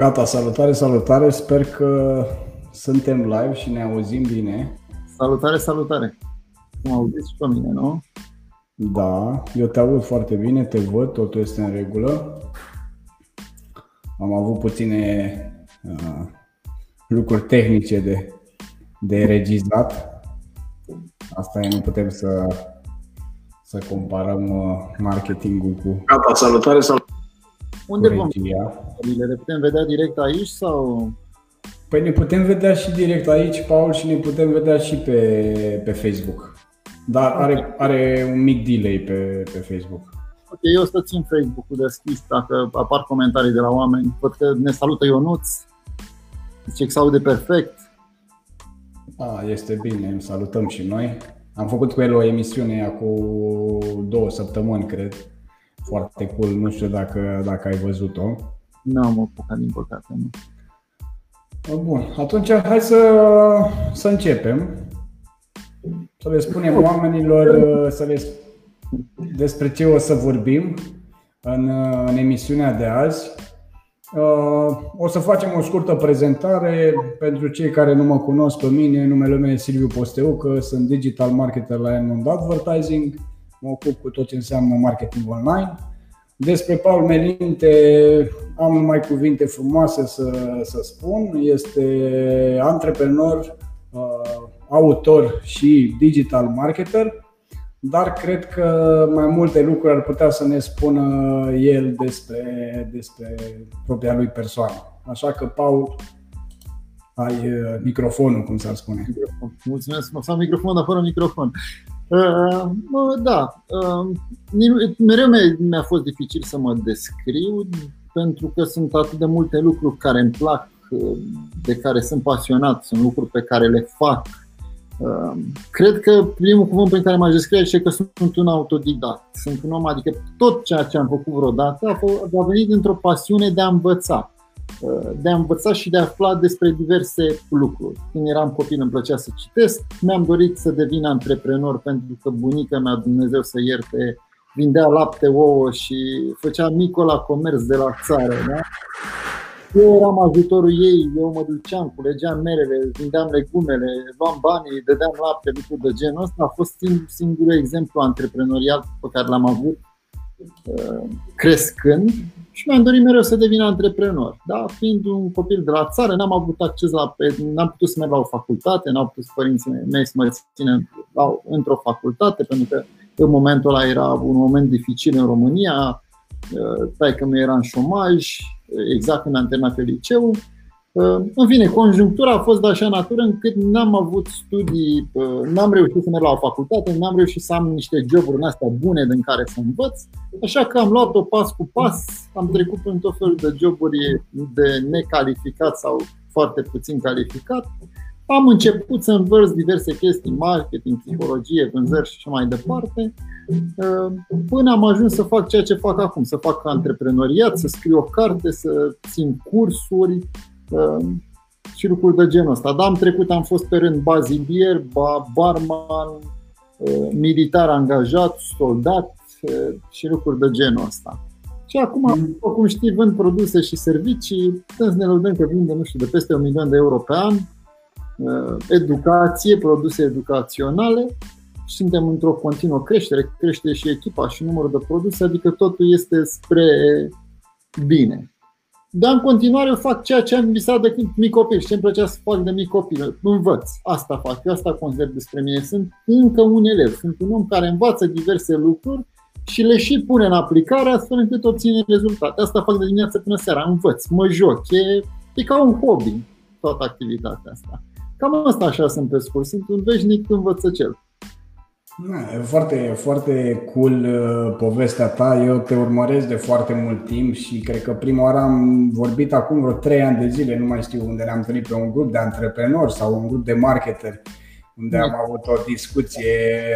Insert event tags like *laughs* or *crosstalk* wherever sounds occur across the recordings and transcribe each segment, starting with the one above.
Gata, salutare, salutare, sper că suntem live și ne auzim bine. Salutare, salutare! Mă auziți și pe mine, nu? Da, eu te aud foarte bine, te văd, totul este în regulă. Am avut puține uh, lucruri tehnice de, de regizat. Asta e, nu putem să, să comparăm uh, marketingul cu. Gata, salutare, salutare! Unde vom? Le putem vedea direct aici sau? Păi ne putem vedea și direct aici, Paul, și ne putem vedea și pe, pe Facebook. Dar are, are un mic delay pe, pe Facebook. Ok, eu o să țin Facebook-ul deschis dacă apar comentarii de la oameni. Văd că ne salută Ionuț, zice că se aude perfect. A, este bine, îl salutăm și noi. Am făcut cu el o emisiune acum două săptămâni, cred. Foarte cool, nu știu dacă, dacă ai văzut-o. Nu am apucat, din păcate, nu. Bun, atunci hai să, să începem. Să le spunem oamenilor să le, despre ce o să vorbim în, în emisiunea de azi. O să facem o scurtă prezentare pentru cei care nu mă cunosc pe mine. Numele meu este Silviu Posteucă, sunt digital marketer la Enmond Advertising. Mă ocup cu tot ce înseamnă marketing online. Despre Paul Melinte am numai cuvinte frumoase să, să spun. Este antreprenor, uh, autor și digital marketer, dar cred că mai multe lucruri ar putea să ne spună el despre, despre propria lui persoană. Așa că, Paul, ai uh, microfonul, cum s-ar spune. Microfon. Mulțumesc, să am microfon, dar fără microfon. Uh, da, uh, mereu mi-a fost dificil să mă descriu pentru că sunt atât de multe lucruri care îmi plac, uh, de care sunt pasionat, sunt lucruri pe care le fac. Cred că primul cuvânt prin care m-aș descrie este că sunt un autodidact. Sunt un om, adică tot ceea ce am făcut vreodată a venit dintr-o pasiune de a învăța de a învăța și de a afla despre diverse lucruri. Când eram copil îmi plăcea să citesc, mi-am dorit să devin antreprenor pentru că bunica mea, Dumnezeu să ierte, vindea lapte, ouă și făcea micul la comerț de la țară. Da? Eu eram ajutorul ei, eu mă duceam, culegeam merele, vindeam legumele, luam banii, dădeam lapte, lucruri de genul ăsta. A fost singurul exemplu antreprenorial pe care l-am avut uh, crescând și mi-am dorit mereu să devin antreprenor. Da? Fiind un copil de la țară, n-am avut acces la, n-am putut să merg la o facultate, n-au putut părinții mei să mă țină într-o facultate, pentru că în momentul ăla era un moment dificil în România, tai că mi era în șomaj, exact când am terminat liceu în fine, conjunctura a fost de așa natură încât n-am avut studii, n-am reușit să merg la o facultate, n-am reușit să am niște joburi în astea bune din care să învăț, așa că am luat-o pas cu pas, am trecut prin tot felul de joburi de necalificat sau foarte puțin calificat. Am început să învăț diverse chestii, marketing, psihologie, vânzări și așa mai departe, până am ajuns să fac ceea ce fac acum, să fac antreprenoriat, să scriu o carte, să țin cursuri, Ehm, și lucruri de genul ăsta. Dar am trecut, am fost pe rând bazibier, barman, ehm, militar angajat, soldat ehm, și lucruri de genul ăsta. Și acum, mm. cum știi, vând produse și servicii, să ne lăudăm că vinde, nu știu, de peste un milion de euro pe an, educație, produse educaționale și suntem într-o continuă creștere, crește și echipa și numărul de produse, adică totul este spre bine. Dar în continuare eu fac ceea ce am visat de când mic copil și ce îmi plăcea să fac de mic copil. Învăț. Asta fac. Eu asta consider despre mine. Sunt încă un elev. Sunt un om care învață diverse lucruri și le și pune în aplicare astfel încât obține rezultate. Asta fac de dimineață până seara. Învăț, mă joc. E, e ca un hobby toată activitatea asta. Cam asta așa sunt pe scurt. Sunt un veșnic învățăcel. Da, e foarte, foarte cool uh, povestea ta. Eu te urmăresc de foarte mult timp și cred că prima oară am vorbit acum vreo 3 ani de zile, nu mai știu unde ne-am întâlnit pe un grup de antreprenori sau un grup de marketeri unde am avut o discuție,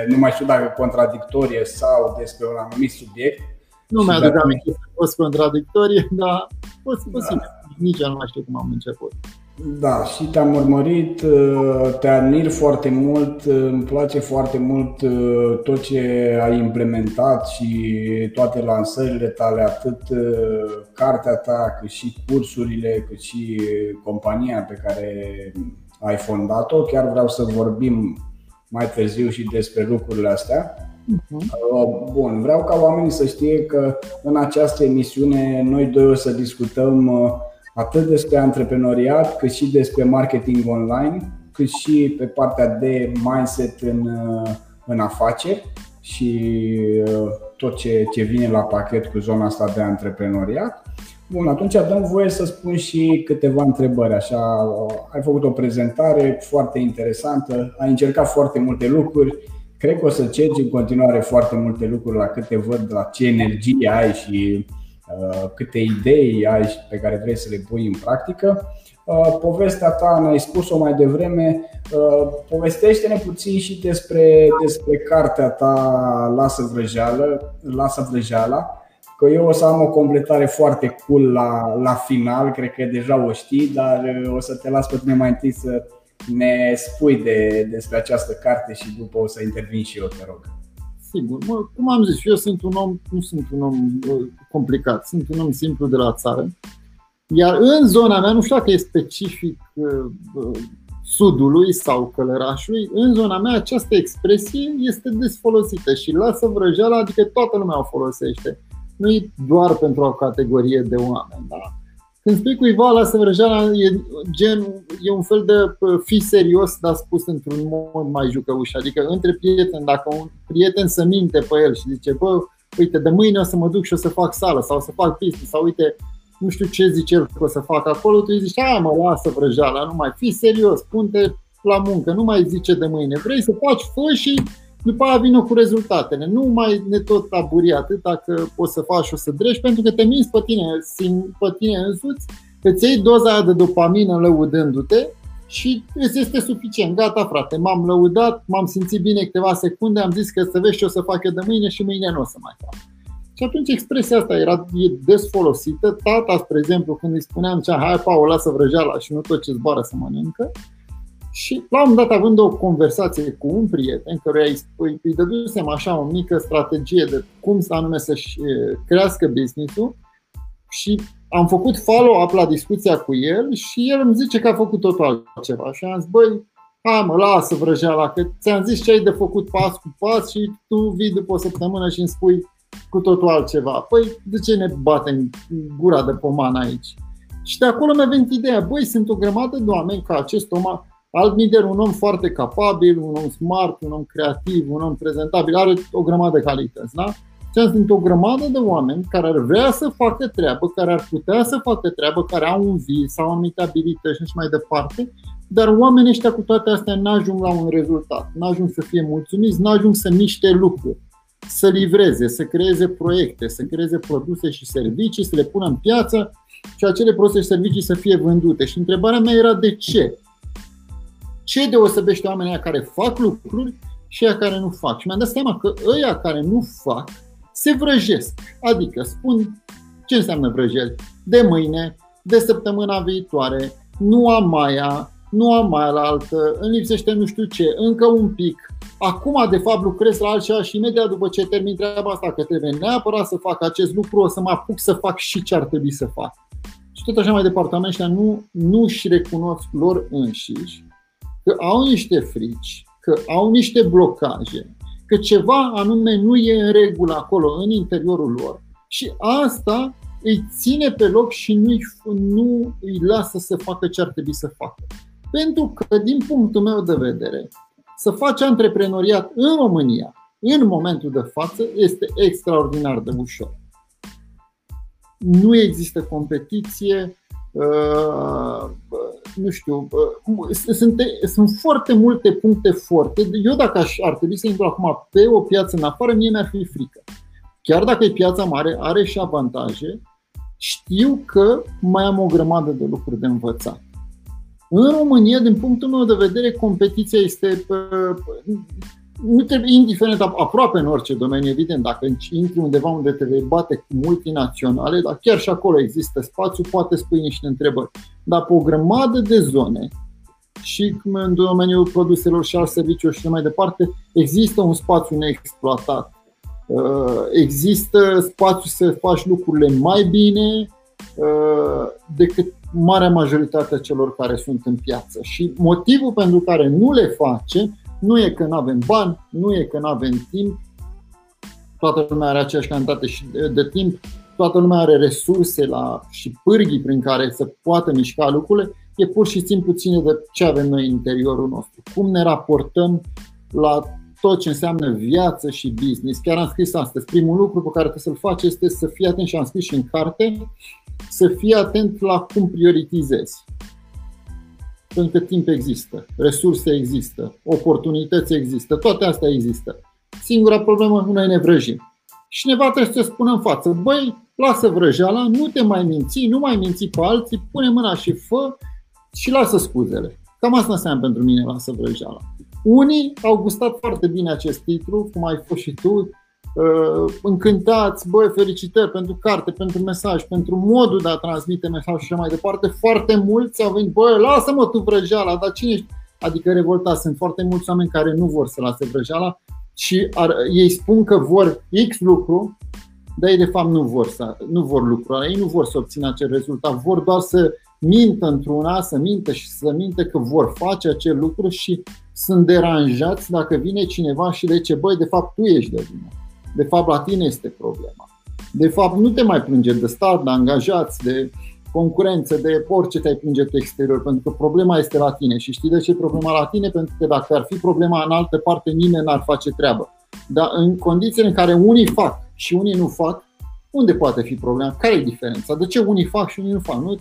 nu mai știu dacă contradictorie sau despre un anumit subiect. Nu mi-aduc aminte că a fost contradictorie, dar fost posibil. Da. Nici eu nu mai știu cum am început. Da, și te-am urmărit, uh, te admir foarte mult, uh, îmi place foarte mult uh, tot ce ai implementat și toate lansările tale, atât cartea ta, cât și cursurile, cât și compania pe care ai fondat-o. Chiar vreau să vorbim mai târziu și despre lucrurile astea. Mhm. Bun, vreau ca oamenii să știe că în această emisiune noi doi o să discutăm atât despre antreprenoriat, cât și despre marketing online, cât și pe partea de mindset în, în afaceri și uh, tot ce, ce vine la pachet cu zona asta de antreprenoriat. Bun, atunci dăm voie să spun și câteva întrebări. Așa, ai făcut o prezentare foarte interesantă, ai încercat foarte multe lucruri. Cred că o să cerci în continuare foarte multe lucruri la câte văd, la ce energie ai și Uh, câte idei ai pe care vrei să le pui în practică. Uh, povestea ta, ne-ai spus-o mai devreme, uh, povestește-ne puțin și despre, despre cartea ta Lasă vrăjeală, Lasă vrăjeala, că eu o să am o completare foarte cool la, la final, cred că deja o știi, dar o să te las pe tine mai întâi să ne spui de, despre această carte și după o să intervin și eu, te rog sigur. Mă, cum am zis, eu sunt un om, nu sunt un om uh, complicat, sunt un om simplu de la țară. Iar în zona mea, nu știu dacă e specific uh, uh, sudului sau călărașului, în zona mea această expresie este desfolosită și lasă vrăjeala, adică toată lumea o folosește. Nu e doar pentru o categorie de oameni. Da? Când spui cuiva la săvrăjeala, e, gen, e un fel de fi serios, dar spus într-un mod mai jucăuș. Adică între prieteni, dacă un prieten să minte pe el și zice, bă, uite, de mâine o să mă duc și o să fac sală sau o să fac business sau uite, nu știu ce zice el că o să fac acolo, tu îi zici, hai mă, lasă vrăjeala, nu mai fi serios, punte la muncă, nu mai zice de mâine. Vrei să faci, fă și după aia vină cu rezultatele. Nu mai ne tot taburi atât dacă poți să faci și o să drești, pentru că te minți pe tine, pe tine însuți, îți iei doza aia de dopamină lăudându-te și îți este suficient. Gata, frate, m-am lăudat, m-am simțit bine câteva secunde, am zis că să vezi ce o să fac eu de mâine și mâine nu o să mai fac. Și atunci expresia asta era e des folosită. Tata, spre exemplu, când îi spuneam cea, hai, Paul, lasă vrăjeala și nu tot ce zboară să mănâncă, și la un moment dat, având o conversație cu un prieten, căruia îi, îi, îi dădusem așa o mică strategie de cum să anume să-și crească business-ul și am făcut follow-up la discuția cu el și el îmi zice că a făcut totul altceva. Și am zis, băi, hai mă, lasă vrăjeala, că ți-am zis ce ai de făcut pas cu pas și tu vii după o săptămână și îmi spui cu totul altceva. Păi, de ce ne batem gura de pomană aici? Și de acolo mi-a venit ideea, băi, sunt o grămadă de oameni ca acest om Altminteri, un om foarte capabil, un om smart, un om creativ, un om prezentabil, are o grămadă de calități. Da? Și sunt o grămadă de oameni care ar vrea să facă treabă, care ar putea să facă treabă, care au un vis, sau anumite abilități și așa mai departe, dar oamenii ăștia cu toate astea nu ajung la un rezultat, nu ajung să fie mulțumiți, nu ajung să miște lucruri, să livreze, să creeze proiecte, să creeze produse și servicii, să le pună în piață și acele produse și servicii să fie vândute. Și întrebarea mea era de ce? Ce deosebește oamenii care fac lucruri și aia care nu fac. Și mi-am dat seama că ăia care nu fac se vrăjesc. Adică spun ce înseamnă vrăjeli. De mâine, de săptămâna viitoare, nu am aia, nu am aia la altă, îmi lipsește nu știu ce, încă un pic. Acum, de fapt, lucrez la altceva și imediat după ce termin treaba asta, că trebuie neapărat să fac acest lucru, o să mă apuc să fac și ce ar trebui să fac. Și tot așa mai departe, oamenii ăștia nu, nu își recunosc lor înșiși că au niște frici, că au niște blocaje, că ceva anume nu e în regulă acolo, în interiorul lor. Și asta îi ține pe loc și nu îi, nu îi lasă să facă ce ar trebui să facă. Pentru că, din punctul meu de vedere, să faci antreprenoriat în România, în momentul de față, este extraordinar de ușor. Nu există competiție, uh, nu știu, sunt, sunt foarte multe puncte forte. Eu dacă aș, ar trebui să intru acum pe o piață în afară, mie mi-ar fi frică. Chiar dacă e piața mare, are și avantaje, știu că mai am o grămadă de lucruri de învățat. În România, din punctul meu de vedere, competiția este nu trebuie, indiferent, aproape în orice domeniu, evident, dacă intri undeva unde te vei bate cu multinaționale, dar chiar și acolo există spațiu, poate spui niște întrebări. Dar pe o grămadă de zone, și în domeniul produselor și al serviciilor și mai departe, există un spațiu neexploatat. Uh, există spațiu să faci lucrurile mai bine uh, decât marea majoritate a celor care sunt în piață. Și motivul pentru care nu le face nu e că nu avem bani, nu e că nu avem timp, toată lumea are aceeași cantitate de timp, toată lumea are resurse la, și pârghii prin care să poată mișca lucrurile, e pur și simplu ține de ce avem noi în interiorul nostru. Cum ne raportăm la tot ce înseamnă viață și business. Chiar am scris astăzi. Primul lucru pe care trebuie să-l faci este să fii atent și am scris și în carte, să fii atent la cum prioritizezi. Pentru că timp există, resurse există, oportunități există, toate astea există. Singura problemă, noi ne vrăjim. Și cineva trebuie să spună în față, băi, lasă vrăjeala, nu te mai minți, nu mai minți pe alții, pune mâna și fă și lasă scuzele. Cam asta înseamnă pentru mine lasă vrăjeala. Unii au gustat foarte bine acest titlu, cum ai fost și tu, uh, încântați, băi, felicitări pentru carte, pentru mesaj, pentru modul de a transmite mesaj și așa mai departe. Foarte mulți au venit, băi, lasă-mă tu vrăjeala, dar cine ești? Adică revoltați. Sunt foarte mulți oameni care nu vor să lase vrăjeala și ar, ei spun că vor X lucru, dar ei de fapt nu vor, să, nu vor lucrul ei nu vor să obțină acel rezultat, vor doar să mintă într-una, să mintă și să minte că vor face acel lucru și sunt deranjați dacă vine cineva și le zice, băi, de fapt tu ești de vină. De fapt la tine este problema. De fapt nu te mai plânge de stat, de angajați, de concurență, de orice te-ai plânge pe exterior, pentru că problema este la tine. Și știi de ce e problema la tine? Pentru că dacă ar fi problema în altă parte, nimeni n-ar face treabă. Dar în condițiile în care unii fac și unii nu fac, unde poate fi problema? Care e diferența? De ce unii fac și unii nu fac? Nu?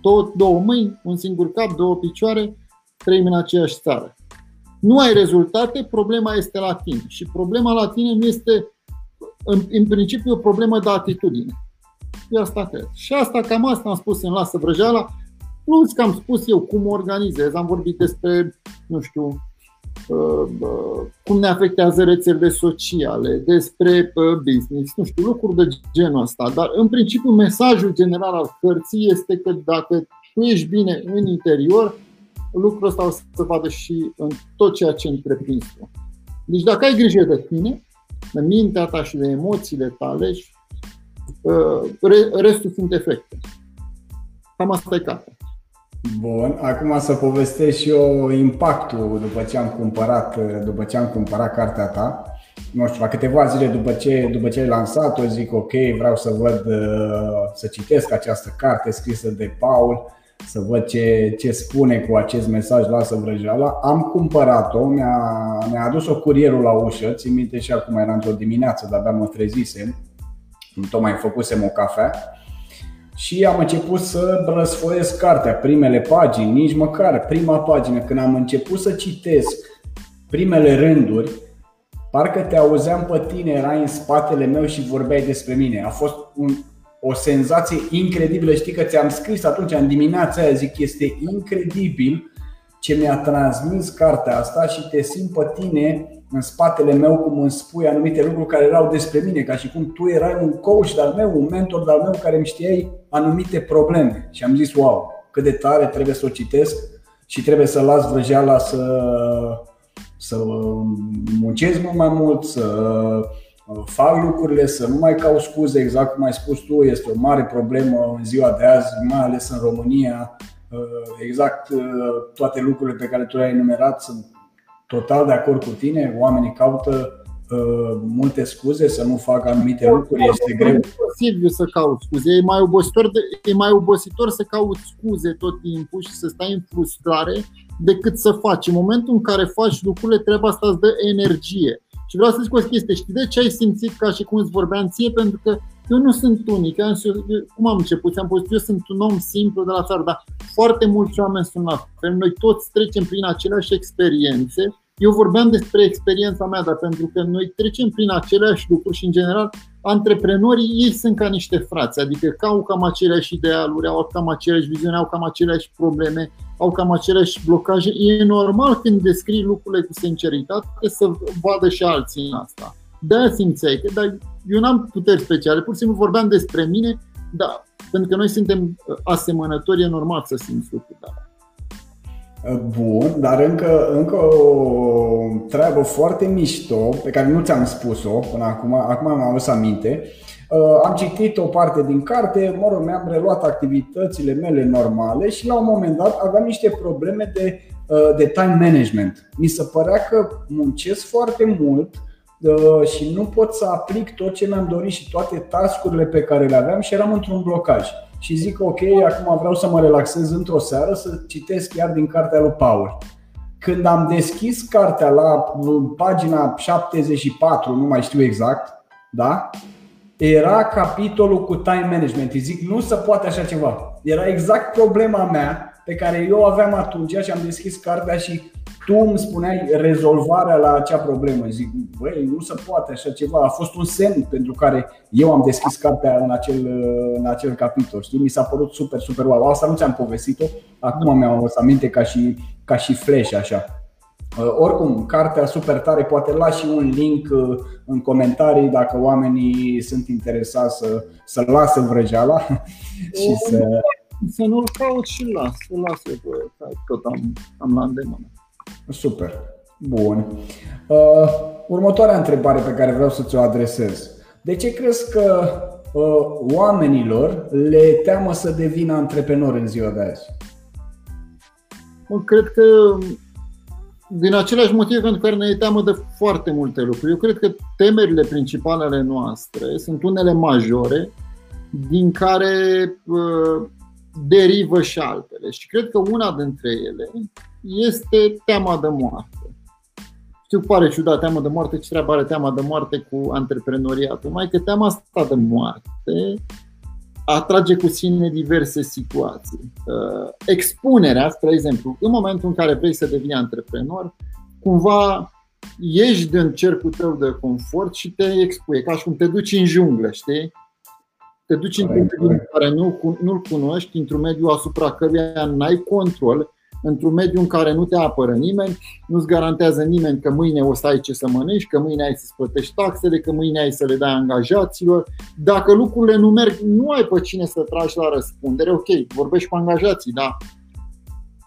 Două, două mâini, un singur cap, două picioare, trăim în aceeași țară. Nu ai rezultate, problema este la tine. Și problema la tine nu este, în, în principiu, o problemă de atitudine. Eu asta cred. Și asta, cam asta am spus în Lasă Vrăjeala, plus că am spus eu cum organizez, am vorbit despre, nu știu, uh, uh, cum ne afectează rețelele sociale, despre uh, business, nu știu, lucruri de genul ăsta. Dar, în principiu, mesajul general al cărții este că dacă tu ești bine în interior, lucrul ăsta o să se vadă și în tot ceea ce întreprinzi tu. Deci dacă ai grijă de tine, de mintea ta și de emoțiile tale, uh, restul sunt efecte. Cam asta e cartea. Bun, acum să povestesc și eu impactul după ce am cumpărat, după ce am cumpărat cartea ta. Nu știu, la câteva zile după ce, după ce ai lansat-o, zic ok, vreau să văd, uh, să citesc această carte scrisă de Paul să văd ce, ce spune cu acest mesaj Lasă vrăjeala. Am cumpărat-o, mi-a, mi-a adus-o curierul la ușă, țin minte și acum era într-o dimineață, dar abia mă trezisem, tocmai făcusem o cafea și am început să răsfoiesc cartea, primele pagini, nici măcar prima pagină. Când am început să citesc primele rânduri, parcă te auzeam pe tine, erai în spatele meu și vorbeai despre mine. A fost un, o senzație incredibilă. Știi că ți-am scris atunci, în dimineața aia, zic, este incredibil ce mi-a transmis cartea asta și te simt pe tine în spatele meu cum îmi spui anumite lucruri care erau despre mine, ca și cum tu erai un coach de-al meu, un mentor de-al meu care îmi știai anumite probleme. Și am zis, wow, cât de tare trebuie să o citesc și trebuie să las vrăjeala să, să muncesc mult mai mult, să fac lucrurile, să nu mai caut scuze, exact cum ai spus tu, este o mare problemă în ziua de azi, mai ales în România. Uh, exact uh, toate lucrurile pe care tu le-ai enumerat sunt total de acord cu tine. Oamenii caută uh, multe scuze să nu facă anumite lucruri, este greu. E posibil să caut scuze, e mai, obositor de, e mai obositor să cauți scuze tot timpul și să stai în frustrare decât să faci. În momentul în care faci lucrurile, treaba asta îți dă energie. Și vreau să zic o chestie, știi de ce ai simțit ca și cum îți vorbeam ție? Pentru că eu nu sunt unic. Eu, cum am început? Am spus, eu sunt un om simplu de la țară, dar foarte mulți oameni sunt la fel. Noi toți trecem prin aceleași experiențe Eu vorbeam despre experiența mea, dar pentru că noi trecem prin aceleași lucruri și, în general, antreprenorii ei sunt ca niște frați, adică au cam aceleași idealuri, au cam aceleași viziuni, au cam aceleași probleme, au cam aceleași blocaje. E normal când descrii lucrurile cu sinceritate să vadă și alții în asta. De-aia simțeai că dar eu n-am puteri speciale, pur și simplu vorbeam despre mine, dar pentru că noi suntem asemănători, e normal să simți lucrurile Bun, dar încă, încă o treabă foarte mișto pe care nu ți-am spus-o până acum, acum am adus aminte. Uh, am citit o parte din carte, mă rog, mi-am reluat activitățile mele normale și la un moment dat aveam niște probleme de, uh, de time management. Mi se părea că muncesc foarte mult uh, și nu pot să aplic tot ce mi-am dorit și toate tascurile pe care le aveam și eram într-un blocaj și zic ok, acum vreau să mă relaxez într-o seară să citesc chiar din cartea lui Power. Când am deschis cartea la pagina 74, nu mai știu exact, da? Era capitolul cu time management. Îi zic, nu se poate așa ceva. Era exact problema mea pe care eu aveam atunci și am deschis cartea și tu îmi spuneai rezolvarea la acea problemă. Zic, băi, nu se poate așa ceva. A fost un semn pentru care eu am deschis cartea în acel, în acel capitol. Știi? Mi s-a părut super, super wow. Asta nu ți-am povestit-o. Acum mi-am adus aminte ca și, ca și flash așa. Uh, oricum, cartea super tare, poate lași un link uh, în comentarii dacă oamenii sunt interesați să, să lasă vrăjeala *laughs* și să... Să nu-l caut și las, să lasă, tot am, am la îndemână. Super. Bun. Uh, următoarea întrebare pe care vreau să ți-o adresez. De ce crezi că uh, oamenilor le teamă să devină antreprenori în ziua de azi? Cred că din același motiv pentru care ne teamă de foarte multe lucruri. Eu cred că temerile principale ale noastre sunt unele majore, din care uh, derivă și altele. Și cred că una dintre ele este teama de moarte. Știu, pare ciudat, teama de moarte, ce treabă are teama de moarte cu antreprenoriatul? Mai că teama asta de moarte atrage cu sine diverse situații. Uh, expunerea, spre exemplu, în momentul în care vrei să devii antreprenor, cumva ieși din cercul tău de confort și te expui, ca și cum te duci în junglă, știi? Te duci într-un mediu în care nu, nu-l cunoști, într-un mediu asupra căruia n-ai control într-un mediu în care nu te apără nimeni, nu-ți garantează nimeni că mâine o să ai ce să mănânci, că mâine ai să-ți plătești taxele, că mâine ai să le dai angajaților. Dacă lucrurile nu merg, nu ai pe cine să tragi la răspundere. Ok, vorbești cu angajații, da?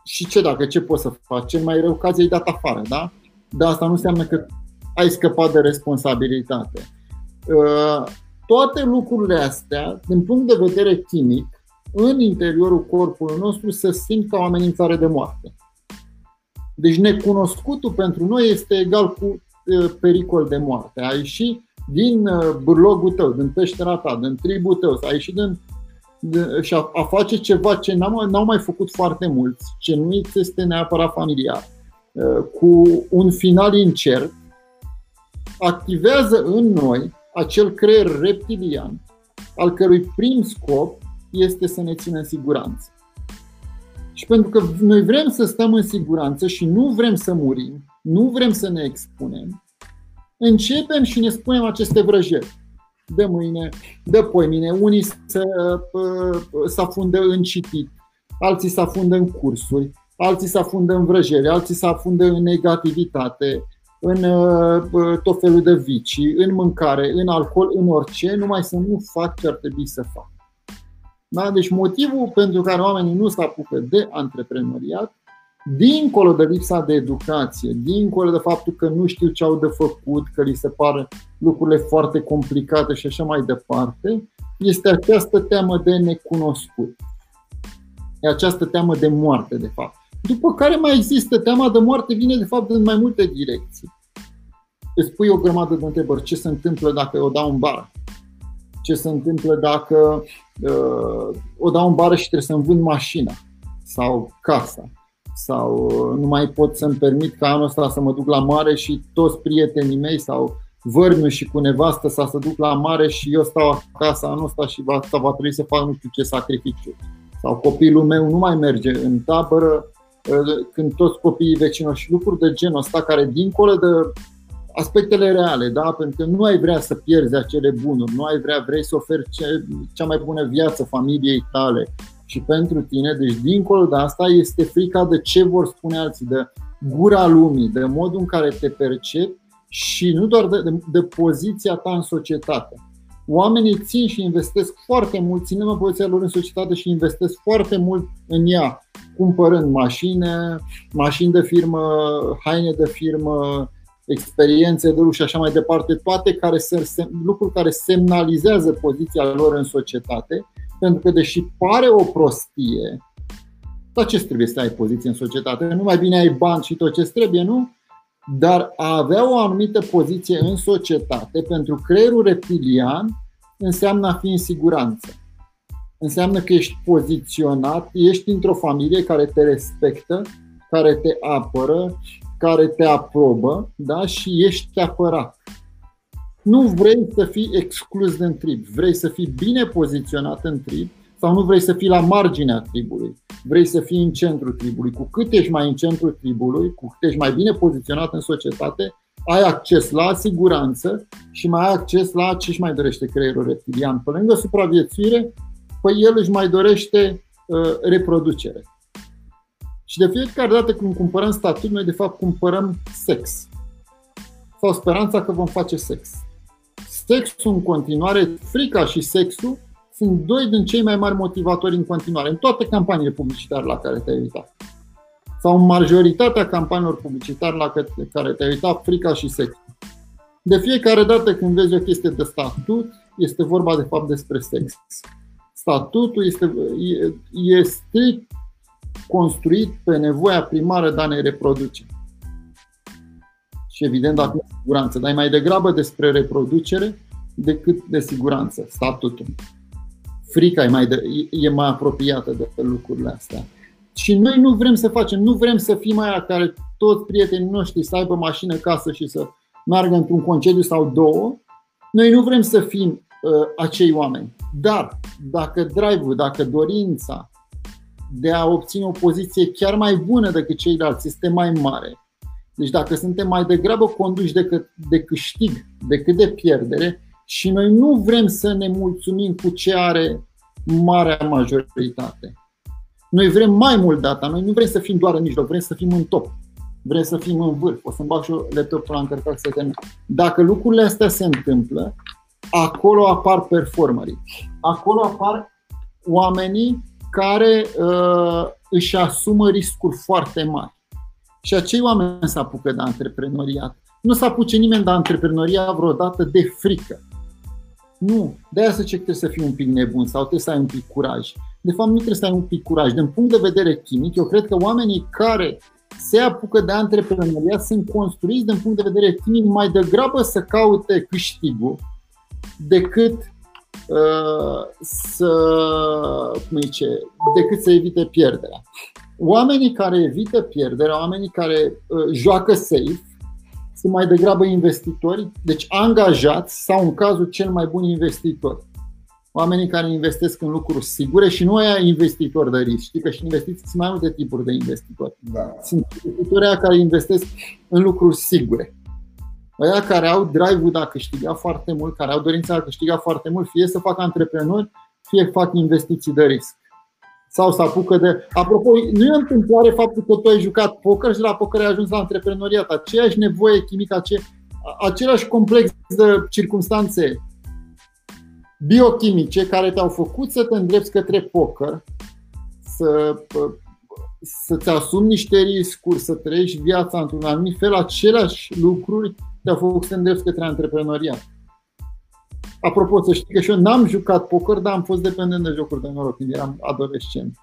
Și ce dacă, ce poți să faci? Cel mai rău caz e dat afară, da? Dar asta nu înseamnă că ai scăpat de responsabilitate. Uh, toate lucrurile astea, din punct de vedere chimic, în interiorul corpului nostru să simt ca o amenințare de moarte. Deci necunoscutul pentru noi este egal cu pericol de moarte. A ieși din burlogul tău, din peștera ta, din tribul tău, a ieși din și a, a face ceva ce n-au, n-au mai făcut foarte mulți, ce nu este neapărat familiar, cu un final incert, activează în noi acel creier reptilian, al cărui prim scop este să ne țină în siguranță. Și pentru că noi vrem să stăm în siguranță și nu vrem să murim, nu vrem să ne expunem, începem și ne spunem aceste vrăjeli. De mâine, de poimine, unii să, să afundă în citit, alții să afundă în cursuri, alții să afundă în vrăjeli, alții să afundă în negativitate, în tot felul de vicii, în mâncare, în alcool, în orice, numai să nu fac ce ar trebui să fac. Da? Deci motivul pentru care oamenii nu se apucă de antreprenoriat, dincolo de lipsa de educație, dincolo de faptul că nu știu ce au de făcut, că li se par lucrurile foarte complicate și așa mai departe, este această teamă de necunoscut. E această teamă de moarte, de fapt. După care mai există teama de moarte, vine de fapt în mai multe direcții. Îți pui o grămadă de întrebări. Ce se întâmplă dacă o dau în bar? Ce se întâmplă dacă uh, o dau în bară și trebuie să-mi vând mașina sau casa sau uh, nu mai pot să-mi permit ca anul ăsta să mă duc la mare și toți prietenii mei sau vărmiu și cu nevastă să se duc la mare și eu stau acasă anul ăsta și va, va trebui să fac nu știu ce sacrificiu. Sau copilul meu nu mai merge în tabără când toți copiii vecinilor și lucruri de genul ăsta care dincolo de aspectele reale, da? pentru că nu ai vrea să pierzi acele bunuri, nu ai vrea, vrei să oferi cea mai bună viață familiei tale și pentru tine, deci dincolo de asta este frica de ce vor spune alții, de gura lumii, de modul în care te percepi și nu doar de, de, de poziția ta în societate. Oamenii țin și investesc foarte mult, ținem în poziția lor în societate și investesc foarte mult în ea, cumpărând mașini, mașini de firmă, haine de firmă, experiențe de lucru și așa mai departe, toate care se, lucruri care semnalizează poziția lor în societate, pentru că deși pare o prostie, dar ce trebuie să ai poziție în societate? Nu mai bine ai bani și tot ce trebuie, nu? Dar a avea o anumită poziție în societate pentru creierul reptilian înseamnă a fi în siguranță. Înseamnă că ești poziționat, ești într-o familie care te respectă, care te apără, care te aprobă da? și ești apărat. Nu vrei să fii exclus din trib, vrei să fii bine poziționat în trib sau nu vrei să fii la marginea tribului, vrei să fii în centrul tribului. Cu cât ești mai în centrul tribului, cu cât ești mai bine poziționat în societate, ai acces la siguranță și mai ai acces la ce își mai dorește creierul reptilian. Pe lângă supraviețuire, păi el își mai dorește uh, reproducere. Și de fiecare dată când cumpărăm statut, noi de fapt cumpărăm sex. Sau speranța că vom face sex. Sexul în continuare, frica și sexul sunt doi din cei mai mari motivatori în continuare, în toate campaniile publicitare la care te-ai uitat. Sau în majoritatea campaniilor publicitare la care te-ai uitat, frica și sex. De fiecare dată când vezi o chestie de statut, este vorba de fapt despre sex. Statutul este, e, e strict construit pe nevoia primară de a ne reproduce. Și evident, dacă de siguranță, dar e mai degrabă despre reproducere decât de siguranță, statutul. Frica e mai, de, e mai apropiată de lucrurile astea. Și noi nu vrem să facem, nu vrem să fim aia care toți prietenii noștri să aibă mașină, casă și să meargă într-un concediu sau două. Noi nu vrem să fim uh, acei oameni. Dar dacă drive-ul, dacă dorința de a obține o poziție chiar mai bună decât ceilalți este mai mare. Deci dacă suntem mai degrabă conduși de, de câștig decât de pierdere și noi nu vrem să ne mulțumim cu ce are marea majoritate. Noi vrem mai mult data, noi nu vrem să fim doar în mijloc, vrem să fim în top. Vrem să fim în vârf. O să-mi bag și laptopul la încărcat să termin. Dacă lucrurile astea se întâmplă, acolo apar performerii. Acolo apar oamenii care uh, își asumă riscuri foarte mari. Și acei oameni se apucă de antreprenoriat. Nu se apuce nimeni de antreprenoriat vreodată de frică. Nu. De aia să ce trebuie să fii un pic nebun sau trebuie să ai un pic curaj. De fapt, nu trebuie să ai un pic curaj. Din punct de vedere chimic, eu cred că oamenii care se apucă de antreprenoriat sunt construiți din punct de vedere chimic mai degrabă să caute câștigul decât Uh, să, cum zice, decât să evite pierderea. Oamenii care evită pierderea, oamenii care uh, joacă safe, sunt mai degrabă investitori, deci angajați sau în cazul cel mai bun investitori. Oamenii care investesc în lucruri sigure și nu aia investitori de risc. Știi că și investiții sunt mai multe tipuri de investitori. Da. Sunt investitori care investesc în lucruri sigure. Aia care au drive-ul de a câștiga foarte mult, care au dorința de a câștiga foarte mult, fie să facă antreprenori, fie fac investiții de risc. Sau să apucă de. Apropo, nu e întâmplare faptul că tu ai jucat poker și la poker ai ajuns la antreprenoriat. Aceeași nevoie chimică, ace, același complex de circunstanțe biochimice care te-au făcut să te îndrepți către poker, să, să-ți asumi niște riscuri, să trăiești viața într-un anumit fel, aceleași lucruri te-a făcut să îndrepți către antreprenoriat. Apropo, să știi că și eu n-am jucat poker, dar am fost dependent de jocuri de noroc când eram adolescent.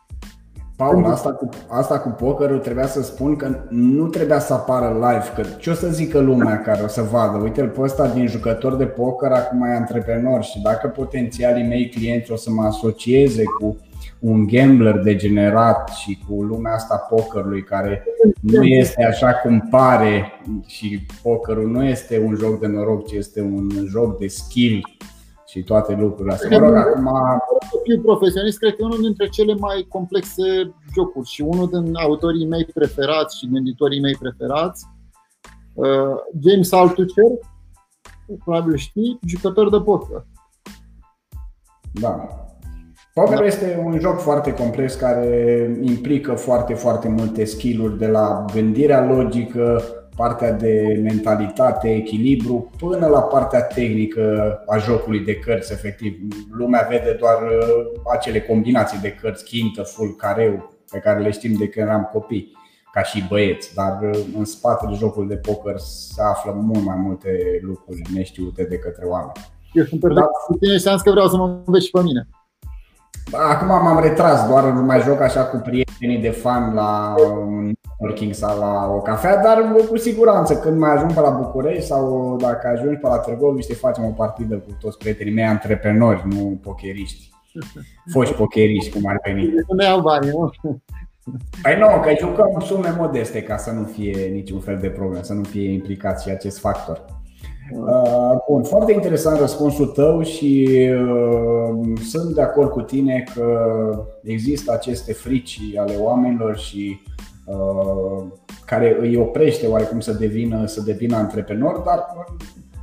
Paul, asta cu, asta cu pokerul trebuia să spun că nu trebuia să apară live, că ce o să zică lumea care o să vadă? Uite-l pe ăsta din jucător de poker, acum e antreprenor și dacă potențialii mei clienți o să mă asocieze cu un gambler degenerat și cu lumea asta pokerului care nu este așa cum pare și pokerul nu este un joc de noroc, ci este un joc de skill și toate lucrurile astea. Mă rog, acum... Fiu profesionist, cred că e unul dintre cele mai complexe jocuri și unul din autorii mei preferați și gânditorii mei preferați, uh, James Altucher, probabil știi, jucător de poker. Da. Poker da. este un joc foarte complex care implică foarte, foarte multe skill-uri de la gândirea logică, partea de mentalitate, echilibru, până la partea tehnică a jocului de cărți, efectiv. Lumea vede doar uh, acele combinații de cărți, chintă, full, careu, pe care le știm de când eram copii, ca și băieți, dar uh, în spatele jocului de poker se află mult mai multe lucruri neștiute de către oameni. Eu sunt perfect da. cu tine și că vreau să mă înveți și pe mine. Acum m-am retras, doar mai joc așa cu prietenii de fan la un networking sau la o cafea, dar cu siguranță când mai ajung pe la București sau dacă ajungi pe la Târgoviște facem o partidă cu toți prietenii mei antreprenori, nu pokeriști. *laughs* Foști pokeriști, cum ar veni. Nu ne iau bani, nu? Păi nu, că jucăm sume modeste ca să nu fie niciun fel de problemă, să nu fie implicat și acest factor. Uh, bun, foarte interesant răspunsul tău și uh, sunt de acord cu tine că există aceste frici ale oamenilor și uh, care îi oprește oarecum să devină, să devină antreprenor, dar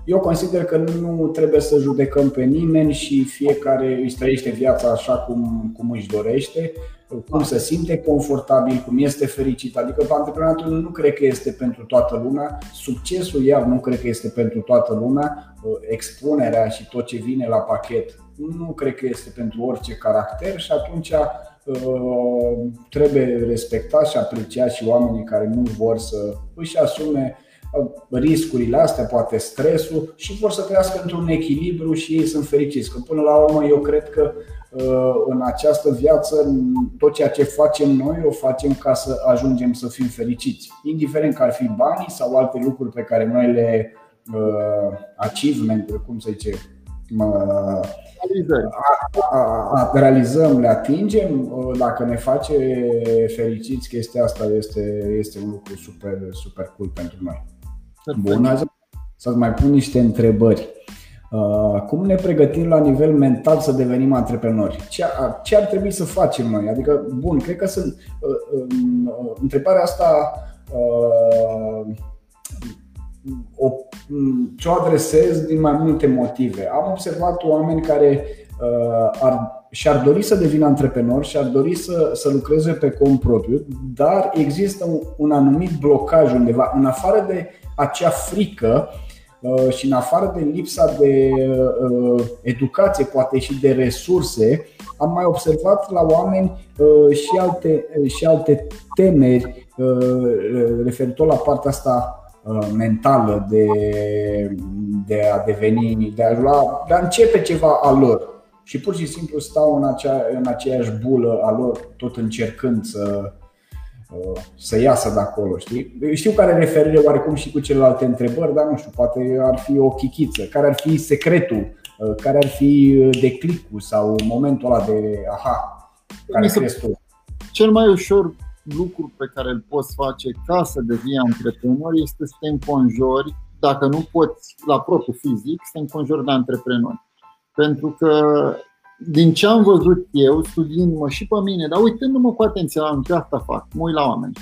eu consider că nu trebuie să judecăm pe nimeni și fiecare își trăiește viața așa cum, cum își dorește cum se simte confortabil, cum este fericit. Adică antreprenatul nu cred că este pentru toată lumea, succesul iar nu cred că este pentru toată lumea, expunerea și tot ce vine la pachet nu cred că este pentru orice caracter și atunci uh, trebuie respectat și apreciat și oamenii care nu vor să își asume uh, riscurile astea, poate stresul și vor să trăiască într-un echilibru și ei sunt fericiți. Că până la urmă eu cred că Uh, în această viață, tot ceea ce facem noi, o facem ca să ajungem să fim fericiți. Indiferent că ar fi banii sau alte lucruri pe care noi le uh, achievement, cum să zice, realizăm, le atingem, uh, dacă ne face fericiți, chestia asta este, este un lucru super, super cool pentru noi. Bun, să-ți mai pun niște întrebări. Uh, cum ne pregătim la nivel mental să devenim antreprenori? Ce, ce ar trebui să facem noi? Adică, bun, cred că sunt. Uh, um, uh, întrebarea asta o, ce o adresez din mai multe motive. Am observat oameni care ar, și-ar dori să devină antreprenori și-ar dori să, să lucreze pe cont propriu, dar există un, un anumit blocaj undeva, în afară de acea frică Uh, și în afară de lipsa de uh, educație, poate și de resurse, am mai observat la oameni uh, și alte, și alte temeri referitor la partea asta mentală de, de a deveni, de a, lua, de a începe ceva al lor. Și pur și simplu stau în, acea, în aceeași bulă a lor, tot încercând să, să iasă de acolo, știi? Știu care are referire oarecum și cu celelalte întrebări, dar nu știu, poate ar fi o chichiță. Care ar fi secretul? Uh, care ar fi uh, declicul sau momentul ăla de aha? Care crezi tu? Cel mai ușor lucru pe care îl poți face ca să devii antreprenor este să te înconjori, dacă nu poți la propriu fizic, să te înconjori de antreprenori. Pentru că din ce am văzut eu, studiindu-mă și pe mine, dar uitându-mă cu atenție la ce asta fac, mă uit la oameni.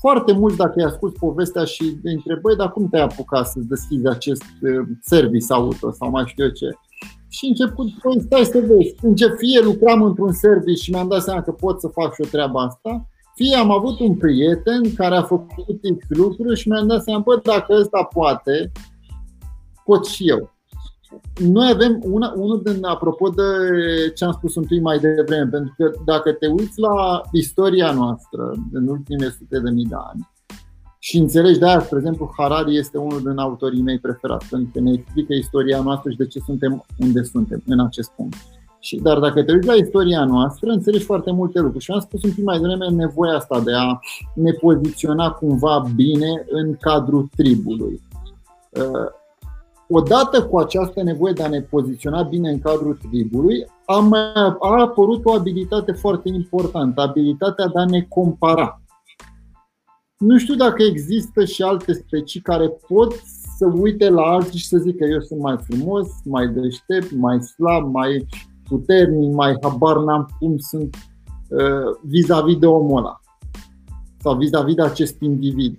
Foarte mulți, dacă îi ascult povestea și îi întreb, băi, dar cum te-ai apucat să deschizi acest uh, service auto sau mai știu eu ce? Și început, păi stai să vezi, încep fie lucram într-un service și mi-am dat seama că pot să fac și o treabă asta, fie am avut un prieten care a făcut X lucruri și mi-am dat seama, bă, dacă ăsta poate, pot și eu noi avem una, unul din, apropo de ce am spus un pic mai devreme, pentru că dacă te uiți la istoria noastră în ultimele sute de mii de ani și înțelegi de aia, spre exemplu, Harari este unul din autorii mei preferați, pentru că ne explică istoria noastră și de ce suntem unde suntem în acest punct. Și, dar dacă te uiți la istoria noastră, înțelegi foarte multe lucruri. Și am spus un pic mai devreme nevoia asta de a ne poziționa cumva bine în cadrul tribului odată cu această nevoie de a ne poziționa bine în cadrul tribului, a, mai, a apărut o abilitate foarte importantă, abilitatea de a ne compara. Nu știu dacă există și alte specii care pot să uite la alții și să zică eu sunt mai frumos, mai deștept, mai slab, mai puternic, mai habar n-am cum sunt uh, vis-a-vis de omul ăla sau vis-a-vis de acest individ.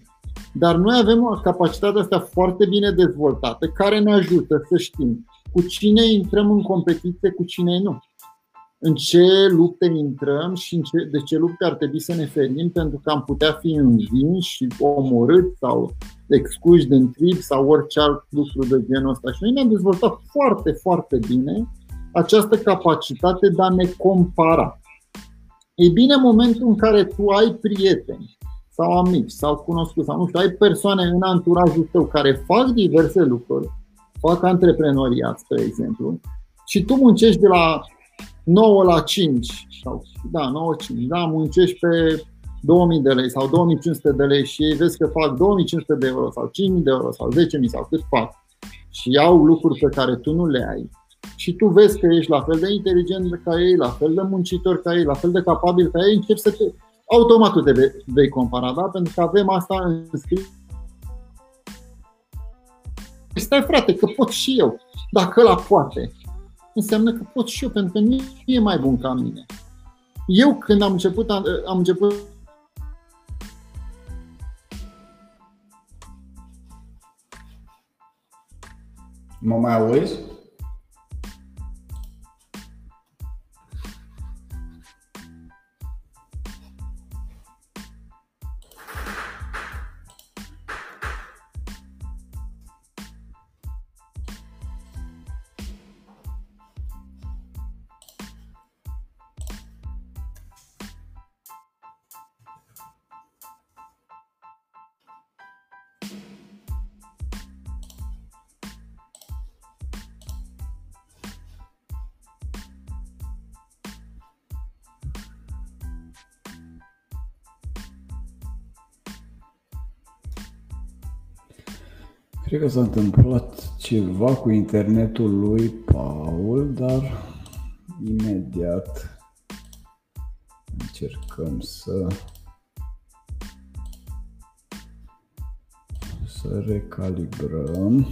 Dar noi avem o capacitate asta foarte bine dezvoltată care ne ajută să știm cu cine intrăm în competiție, cu cine nu. În ce lupte intrăm și în ce, de ce lupte ar trebui să ne ferim pentru că am putea fi învinși și omorât sau excuși de trib sau orice alt lucru de genul ăsta. Și noi ne-am dezvoltat foarte, foarte bine această capacitate de a ne compara. E bine, în momentul în care tu ai prieteni sau amici sau cunoscuți sau nu știu, ai persoane în anturajul tău care fac diverse lucruri, fac antreprenoriat, spre exemplu, și tu muncești de la 9 la 5 sau da, 9 5, da, muncești pe 2000 de lei sau 2500 de lei și ei vezi că fac 2500 de euro sau 5000 de euro sau 10.000 sau cât fac și au lucruri pe care tu nu le ai și tu vezi că ești la fel de inteligent ca ei, la fel de muncitor ca ei, la fel de capabil ca ei, începi să te... Automat tu te vei compara, da? Pentru că avem asta în scris. Stai frate, că pot și eu. Dacă ăla poate, înseamnă că pot și eu, pentru că nu e mai bun ca mine. Eu când am început, am început Mă mai auzi? Cred că s-a întâmplat ceva cu internetul lui Paul, dar imediat încercăm să să recalibrăm.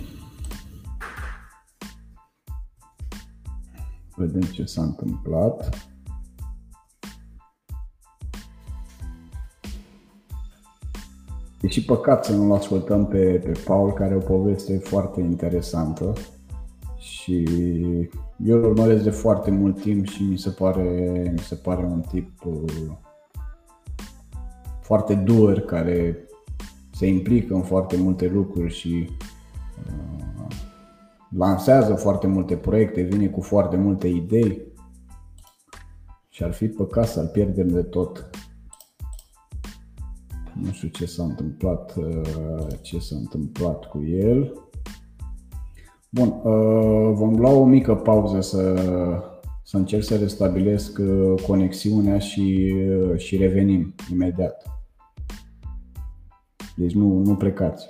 Vedem ce s-a întâmplat. E și păcat să nu-l ascultăm pe, pe Paul, care are o poveste foarte interesantă și eu îl urmăresc de foarte mult timp și mi se pare, mi se pare un tip uh, foarte dur, care se implică în foarte multe lucruri și uh, lansează foarte multe proiecte, vine cu foarte multe idei și ar fi păcat să-l pierdem de tot. Nu știu ce s-a întâmplat, uh, ce s-a întâmplat cu el. Bun, uh, vom lua o mică pauză să, să încerc să restabilesc uh, conexiunea și, și revenim imediat. Deci nu, nu plecați.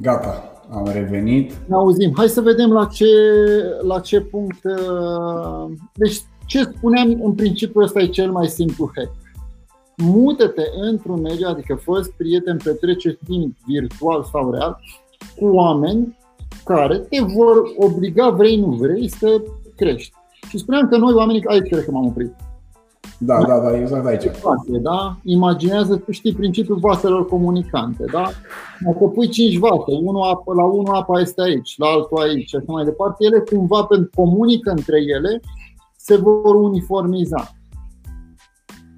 Gata, am revenit. Ne auzim. Hai să vedem la ce, la ce punct. Uh, deci, ce spuneam, în principiu ăsta e cel mai simplu hack. Mută-te într-un mediu, adică fă prieten, petrece timp virtual sau real cu oameni care te vor obliga, vrei nu vrei, să crești. Și spuneam că noi oamenii, aici cred că m-am oprit. Da, da, da, exact aici. Da? Imaginează, tu știi principiul vaselor comunicante. Da? Dacă pui 5 vase, unul apă, la unul apa este aici, la altul aici și așa mai departe, ele cumva pentru comunică între ele, se vor uniformiza.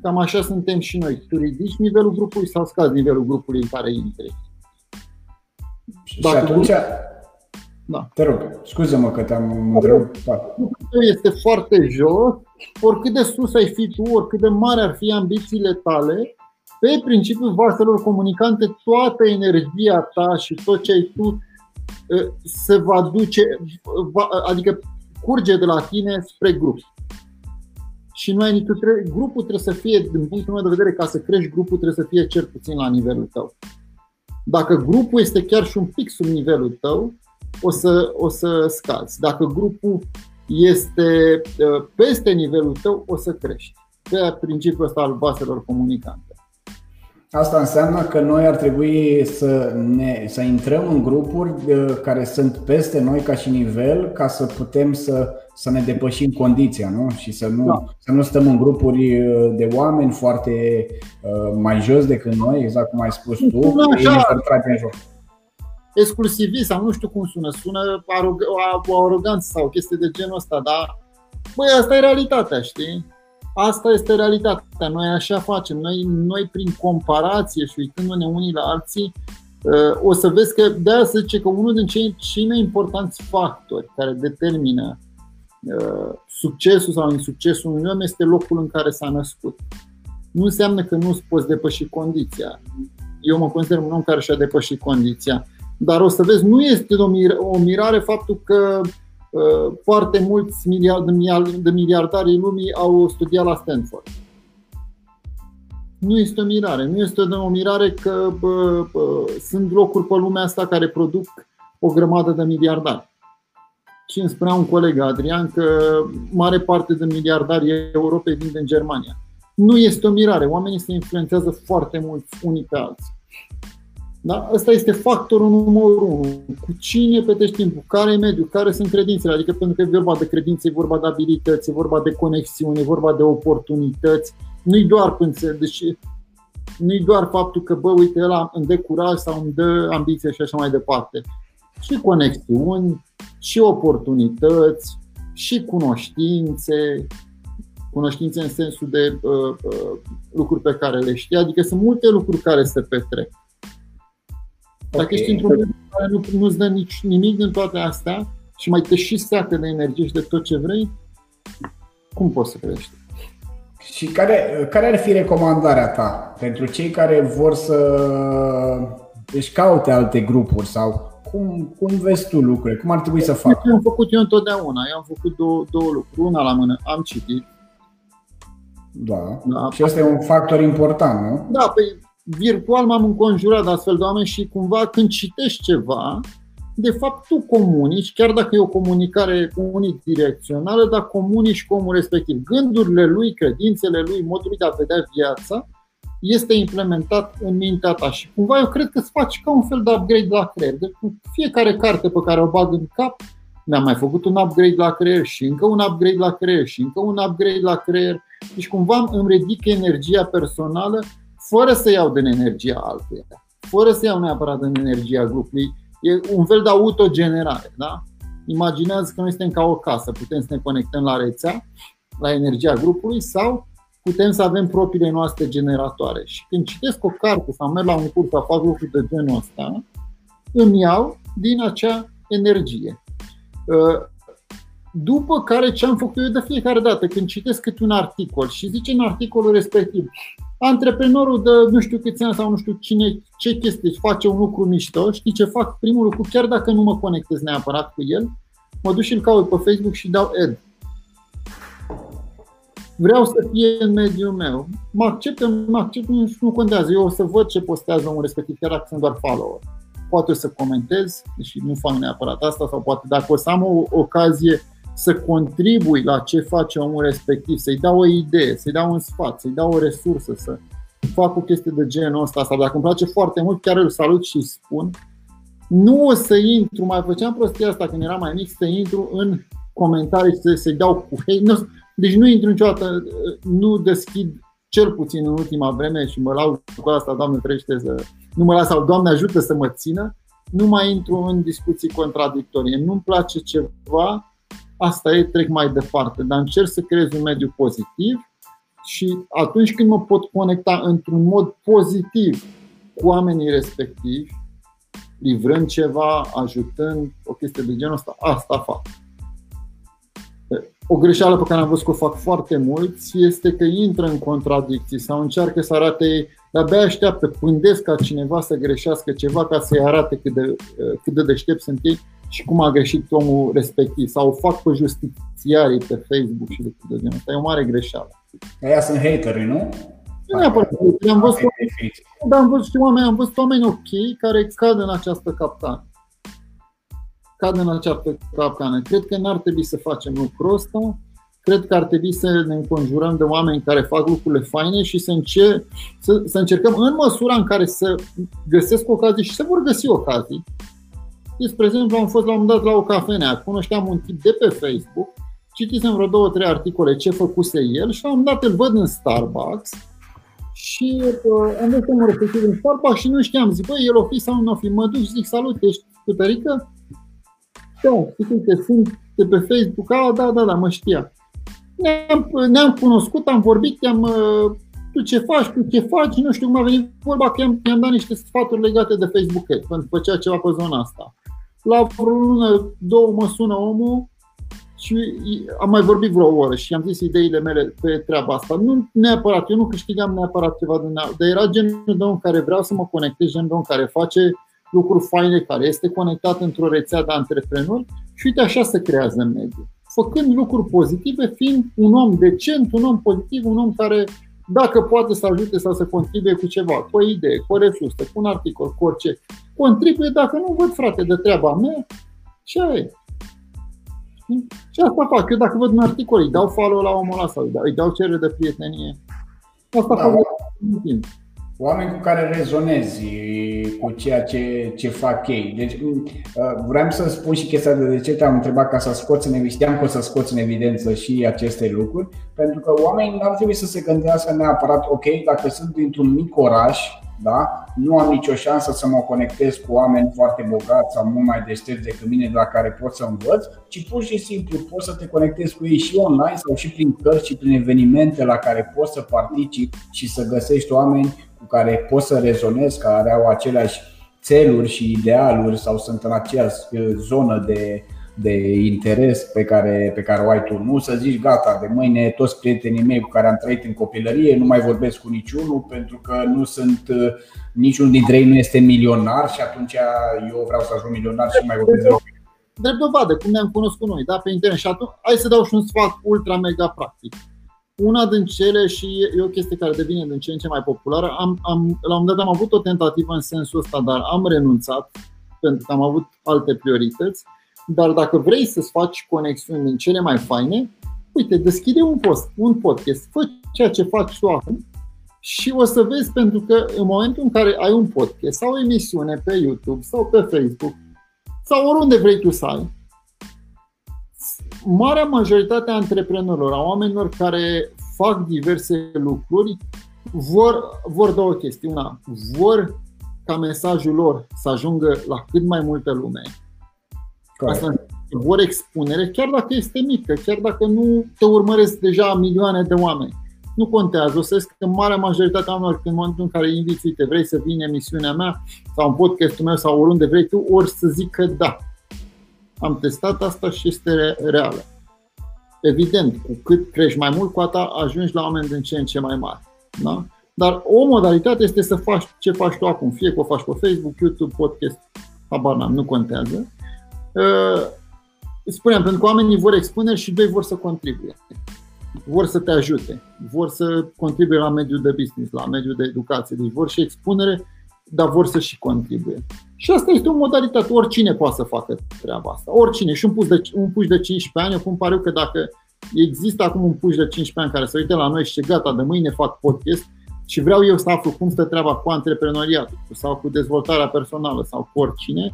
Cam așa suntem și noi. Tu ridici nivelul grupului sau scazi nivelul grupului în care intri. Și Dacă atunci, da. Te rog, scuze-mă că te-am întrerupt. Este foarte jos, oricât de sus ai fi tu, oricât de mare ar fi ambițiile tale, pe principiul vaselor comunicante, toată energia ta și tot ce ai tu ă, se va duce, adică curge de la tine spre grup. Și nu ai nici grupul trebuie să fie, din punctul meu de vedere, ca să crești grupul trebuie să fie cel puțin la nivelul tău. Dacă grupul este chiar și un pic sub nivelul tău, o să, o să scazi. Dacă grupul este uh, peste nivelul tău, o să crești. Pe principiul ăsta al vaselor comunicante. Asta înseamnă că noi ar trebui să, ne, să intrăm în grupuri uh, care sunt peste noi ca și nivel ca să putem să, să ne depășim condiția nu? și să nu, da. să nu stăm în grupuri uh, de oameni foarte uh, mai jos decât noi, exact cum ai spus tu, ei ne în joc exclusivist sau nu știu cum sună, sună o aroganță sau o chestie de genul ăsta, dar băi, asta e realitatea, știi? Asta este realitatea. Noi așa facem. Noi, noi prin comparație și uitându-ne unii la alții, uh, o să vezi că de aia se zice că unul din cei, cei mai importanți factori care determină uh, succesul sau insuccesul unui om este locul în care s-a născut. Nu înseamnă că nu-ți poți depăși condiția. Eu mă consider un om care și-a depășit condiția. Dar o să vezi, nu este o mirare faptul că uh, foarte mulți de miliardari lumii au studiat la Stanford. Nu este o mirare. Nu este o mirare că bă, bă, sunt locuri pe lumea asta care produc o grămadă de miliardari. Și îmi spunea un coleg, Adrian, că mare parte de miliardari Europei vin din Germania. Nu este o mirare. Oamenii se influențează foarte mult unii pe alții. Da? Ăsta este factorul numărul unu. Cu cine petești timpul? Care e mediul? Care sunt credințele? Adică pentru că e vorba de credințe, e vorba de abilități, e vorba de conexiune, e vorba de oportunități. Nu-i doar pânțe, deci nu-i doar faptul că, bă, uite, ăla îmi dă curaj sau îmi dă ambiție și așa mai departe. Și conexiuni, și oportunități, și cunoștințe, cunoștințe în sensul de uh, uh, lucruri pe care le știi, adică sunt multe lucruri care se petrec. Dacă okay. ești într-un mediu care nu, nu-ți dă nici, nimic din toate astea și mai te și seacă de energie și de tot ce vrei, cum poți să crești? Și care, care ar fi recomandarea ta pentru cei care vor să își caute alte grupuri sau cum, cum vezi tu lucrurile? Cum ar trebui să facă? Eu am făcut eu întotdeauna. Eu am făcut două, două lucruri. Una la mână, am citit. Da. da. Și asta e un factor important, nu? Da, păi virtual m-am înconjurat de astfel de oameni și cumva când citești ceva, de fapt tu comunici, chiar dacă e o comunicare unidirecțională, dar comunici cu omul respectiv. Gândurile lui, credințele lui, modul de a vedea viața, este implementat în mintea ta și cumva eu cred că îți faci ca un fel de upgrade la creier. De fiecare carte pe care o bag în cap, mi-am mai făcut un upgrade la creier și încă un upgrade la creier și încă un upgrade la creier. Deci cumva îmi ridic energia personală fără să iau din energia altuia, fără să iau neapărat din energia grupului. E un fel de autogenerare. Da? Imaginează că noi suntem ca o casă, putem să ne conectăm la rețea, la energia grupului sau putem să avem propriile noastre generatoare. Și când citesc o carte sau merg la un curs sau fac lucruri de genul ăsta, îmi iau din acea energie. După care ce am făcut eu de fiecare dată, când citesc câte un articol și zice în articolul respectiv, antreprenorul de nu știu câți ani sau nu știu cine, ce chestii face un lucru mișto, știi ce fac? Primul lucru, chiar dacă nu mă conectez neapărat cu el, mă duc și îl caut pe Facebook și dau ad. Vreau să fie în mediul meu. Mă accept, mă accept, nu, nu contează. Eu o să văd ce postează un respectiv, chiar dacă sunt doar follower. poate o să comentez, deși nu fac neapărat asta, sau poate dacă o să am o ocazie să contribui la ce face omul respectiv, să-i dau o idee, să-i dau un sfat, să-i dau o resursă, să fac o chestie de genul ăsta, sau dacă îmi place foarte mult, chiar îl salut și spun. Nu o să intru, mai făceam prostia asta când eram mai mic, să intru în comentarii să, să-i dau cu hate. Nu, deci nu intru niciodată, nu deschid cel puțin în ultima vreme și mă laud cu asta, Doamne trește să nu mă las sau Doamne ajută să mă țină, nu mai intru în discuții contradictorie. Nu-mi place ceva, asta e, trec mai departe, dar încerc să creez un mediu pozitiv și atunci când mă pot conecta într-un mod pozitiv cu oamenii respectivi, livrând ceva, ajutând, o chestie de genul ăsta, asta fac. O greșeală pe care am văzut că o fac foarte mulți este că intră în contradicții sau încearcă să arate, de-abia așteaptă, pândesc ca cineva să greșească ceva ca să-i arate cât de, cât de deștept sunt ei și cum a greșit omul respectiv. Sau o fac pe justițiarii pe Facebook și lucruri de genul ăsta. E o mare greșeală. Aia sunt hateri, nu? Nu neapărat. Am văzut, am văzut oameni, am văzut oameni ok care cad în această capcană cad în această capcană. Cred că n-ar trebui să facem lucrul ăsta. Cred că ar trebui să ne înconjurăm de oameni care fac lucrurile faine și să, încer- să, să încercăm în măsura în care să găsesc ocazii și să vor găsi ocazii. Spre exemplu, am fost la un moment dat la o cafenea, cunoșteam un tip de pe Facebook, citisem vreo două, trei articole ce făcuse el și la un moment dat îl văd în Starbucks și uh, am văzut omul respectiv în Starbucks și nu știam, zic, băi, el o fi sau nu o fi, mă duc și zic, salut, ești Tărică? Da, uite, sunt de pe Facebook, a, da, da, da, mă știa. Ne-am, ne-am cunoscut, am vorbit, am uh, tu ce faci, tu ce faci, nu știu cum a venit vorba, că i-am, i-am dat niște sfaturi legate de Facebook Ads, pentru că făcea ceva pe zona asta. La vreo lună, două mă sună omul și am mai vorbit vreo oră și am zis ideile mele pe treaba asta. Nu neapărat, eu nu câștigam neapărat ceva din dar era genul de om care vreau să mă conectez, genul de om care face lucruri faine, care este conectat într-o rețea de antreprenori și uite așa se creează în mediu. Făcând lucruri pozitive, fiind un om decent, un om pozitiv, un om care dacă poate să ajute sau să contribuie cu ceva, cu o idee, cu o refustă, cu un articol, cu orice, contribuie, dacă nu văd frate de treaba mea, ce e? Și asta fac. Eu dacă văd un articol, îi dau follow la omul ăla sau îi dau cerere de prietenie. Asta da, fac de timp oameni cu care rezonezi cu ceea ce, ce fac ei. Deci uh, vreau să spun și chestia de, de ce te-am întrebat ca să scoți în evidență, știam că o să scoți în evidență și aceste lucruri, pentru că oamenii nu ar trebui să se gândească neapărat, ok, dacă sunt dintr-un mic oraș, da? nu am nicio șansă să mă conectez cu oameni foarte bogați sau mult mai deștepți decât mine la care pot să învăț, ci pur și simplu poți să te conectezi cu ei și online sau și prin cărți și prin evenimente la care poți să participi și să găsești oameni cu care poți să rezonezi, care au aceleași țeluri și idealuri sau sunt în aceeași zonă de, de interes pe care, pe care o ai tu. Nu să zici gata, de mâine toți prietenii mei cu care am trăit în copilărie nu mai vorbesc cu niciunul pentru că nu sunt niciunul dintre ei nu este milionar și atunci eu vreau să ajung milionar și nu mai vorbesc deloc. Drept dovadă, cum ne-am cunoscut noi, da, pe internet. Și atunci, hai să dau și un sfat ultra mega practic una din cele și e o chestie care devine din ce în ce mai populară. Am, am, la un moment dat am avut o tentativă în sensul ăsta, dar am renunțat pentru că am avut alte priorități. Dar dacă vrei să-ți faci conexiuni din cele mai faine, uite, deschide un post, un podcast, fă ceea ce faci tu acum și o să vezi pentru că în momentul în care ai un podcast sau o emisiune pe YouTube sau pe Facebook sau oriunde vrei tu să ai, marea majoritate a antreprenorilor, a oamenilor care fac diverse lucruri, vor, vor două chestii. Una, vor ca mesajul lor să ajungă la cât mai multă lume. Asta vor expunere, chiar dacă este mică, chiar dacă nu te urmăresc deja milioane de oameni. Nu contează, o să că marea majoritate a oamenilor, în momentul în care inviți, uite, vrei să vii în emisiunea mea sau în podcastul meu sau oriunde vrei tu, ori să zic că da. Am testat asta și este reală. Evident, cu cât crești mai mult, cu atât ajungi la oameni din ce în ce mai mari. Da? Dar o modalitate este să faci ce faci tu acum, fie că o faci pe Facebook, YouTube, podcast, habar n-am, nu contează. Uh, spuneam, pentru că oamenii vor expune și doi vor să contribuie. Vor să te ajute, vor să contribuie la mediul de business, la mediul de educație, deci vor și expunere dar vor să și contribuie. Și asta este o modalitate, oricine poate să facă treaba asta. Oricine. Și un puș de, un puș de 15 ani, eu cum pariu că dacă există acum un puș de 15 ani care se uită la noi și ce gata, de mâine fac podcast și vreau eu să aflu cum stă treaba cu antreprenoriatul sau cu dezvoltarea personală sau cu oricine,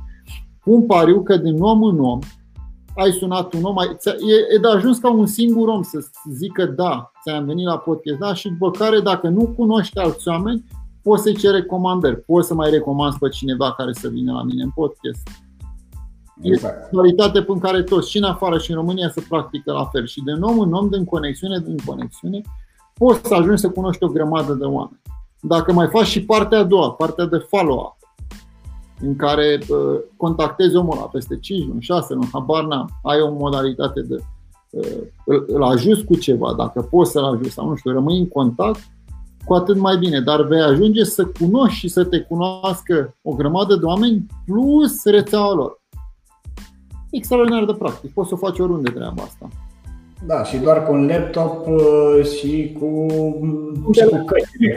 cum pariu că din om în om ai sunat un om, ai, e, e de ajuns ca un singur om să zică da, ți-am venit la podcast, da, și după care dacă nu cunoști alți oameni, poți să-i ceri recomandări, poți să mai recomanzi pe cineva care să vină la mine în podcast. Exact. E o prin care toți, și în afară și în România, să practică la fel. Și de om în om, din conexiune, din conexiune, poți să ajungi să cunoști o grămadă de oameni. Dacă mai faci și partea a doua, partea de follow-up, în care uh, contactezi omul ăla peste 5 luni, 6 luni, habar n-am, ai o modalitate de uh, îl, îl ajuți cu ceva, dacă poți să-l ajuți sau nu știu, rămâi în contact, cu atât mai bine, dar vei ajunge să cunoști și să te cunoască o grămadă de oameni plus rețeaua lor. Extraordinar de practic, poți să o faci oriunde treaba asta. Da, și doar cu un laptop uh, și cu, și cu căștile,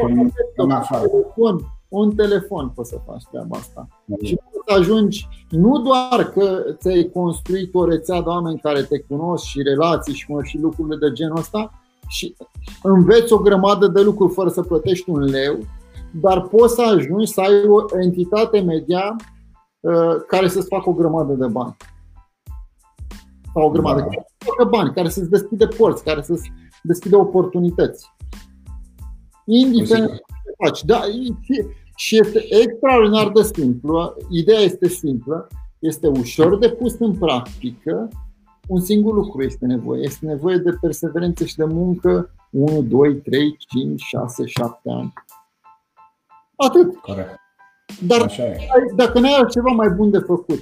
în afară. Telefon, un telefon poți să faci treaba asta. Mm. Și poți să ajungi nu doar că ți-ai construit o rețea de oameni care te cunosc și relații și, și lucrurile de genul ăsta, și înveți o grămadă de lucruri fără să plătești un leu, dar poți să ajungi să ai o entitate media uh, care să-ți facă o grămadă de bani. Sau o grămadă, da. care să facă bani, care să-ți deschide porți, care să-ți deschide oportunități. Indiferent ce faci. Da, și este extraordinar de simplu. Ideea este simplă, este ușor de pus în practică un singur lucru este nevoie. Este nevoie de perseverență și de muncă 1, 2, 3, 5, 6, 7 ani. Atât. Corect. Dar Așa e. dacă nu ai altceva mai bun de făcut,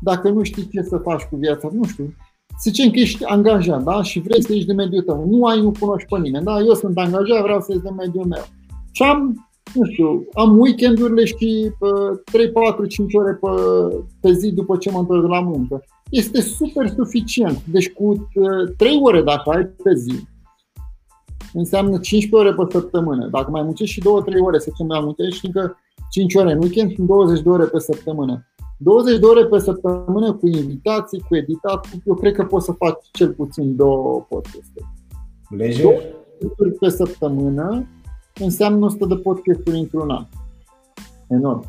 dacă nu știi ce să faci cu viața, nu știu, să zicem că ești angajat da? și vrei să ieși de mediul tău, nu ai, nu cunoști pe nimeni, da? eu sunt angajat, vreau să ies de mediul meu. Și am, nu știu, am weekendurile și 3, 4, 5 ore pe, pe zi după ce mă întorc de la muncă este super suficient. Deci cu 3 uh, ore dacă ai pe zi, înseamnă 15 ore pe săptămână. Dacă mai muncești și 2-3 ore, să zicem, mai muncești încă 5 ore în weekend, sunt 20 de ore pe săptămână. 20 de ore pe săptămână cu invitații, cu editat, eu cred că poți să faci cel puțin două podcasturi. Lejer? pe săptămână înseamnă 100 de podcasturi într-un an. Enorm.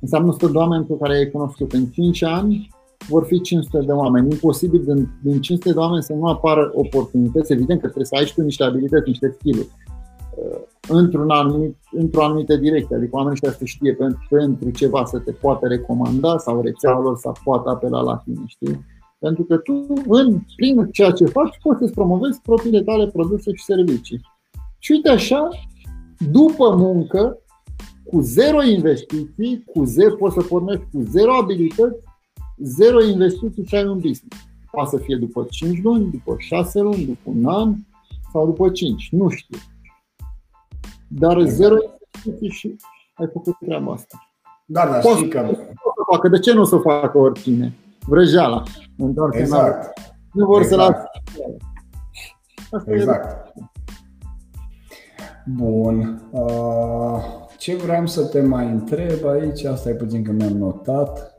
Înseamnă 100 de oameni pe care ai cunoscut în 5 ani vor fi 500 de oameni. Imposibil din, din 500 de oameni să nu apară oportunități. Evident că trebuie să ai și tu niște abilități, niște skill uh, într-un anumit, într-o anumită direcție. Adică oamenii ăștia să știe pentru, pentru ceva să te poată recomanda sau rețeaua lor să poată apela la tine, știi? Pentru că tu, în, prin ceea ce faci, poți să-ți promovezi propriile tale produse și servicii. Și uite așa, după muncă, cu zero investiții, cu zero, poți să pornești cu zero abilități, zero investiții și ai un business. Poate să fie după 5 luni, după 6 luni, după un an sau după 5, nu știu. Dar zero investiții și ai făcut treaba asta. Da, da, știi că... să facă. De ce nu o să facă oricine? Vrăjeala. Exact. Nu vor exact. să lasă. Exact. Bun. Uh, ce vreau să te mai întreb aici, asta e puțin că mi-am notat.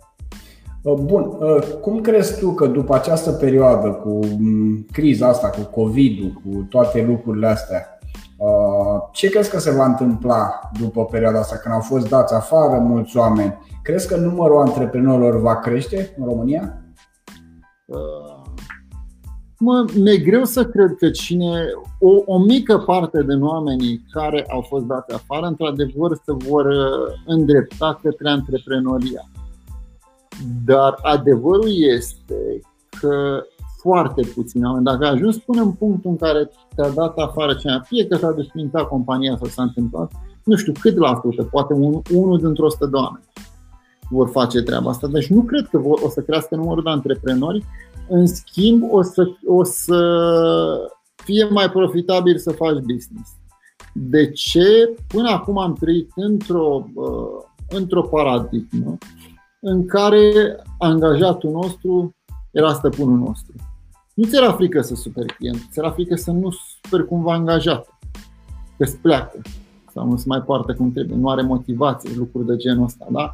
Uh, bun, uh, cum crezi tu că după această perioadă cu mm, criza asta, cu COVID-ul, cu toate lucrurile astea, uh, ce crezi că se va întâmpla după perioada asta, când au fost dați afară mulți oameni? Crezi că numărul antreprenorilor va crește în România? Mă, mi-e greu să cred că cine, o, o mică parte din oamenii care au fost dați afară, într-adevăr, se vor îndrepta către antreprenoria. Dar adevărul este că foarte puțini oameni, dacă ajungi până în punctul în care te-a dat afară cineva, fie că s-a desfințat compania sau s-a întâmplat, nu știu cât la sută, poate un, unul dintr-o sută de oameni vor face treaba asta. Deci nu cred că vor, o să crească numărul de antreprenori, în schimb o să, o să fie mai profitabil să faci business. De ce? Până acum am trăit într-o, uh, într-o paradigmă în care angajatul nostru era stăpânul nostru. Nu ți era frică să superi client, ți era frică să nu superi cumva angajat, că îți pleacă sau nu se mai poartă cum trebuie, nu are motivație, lucruri de genul ăsta. Da?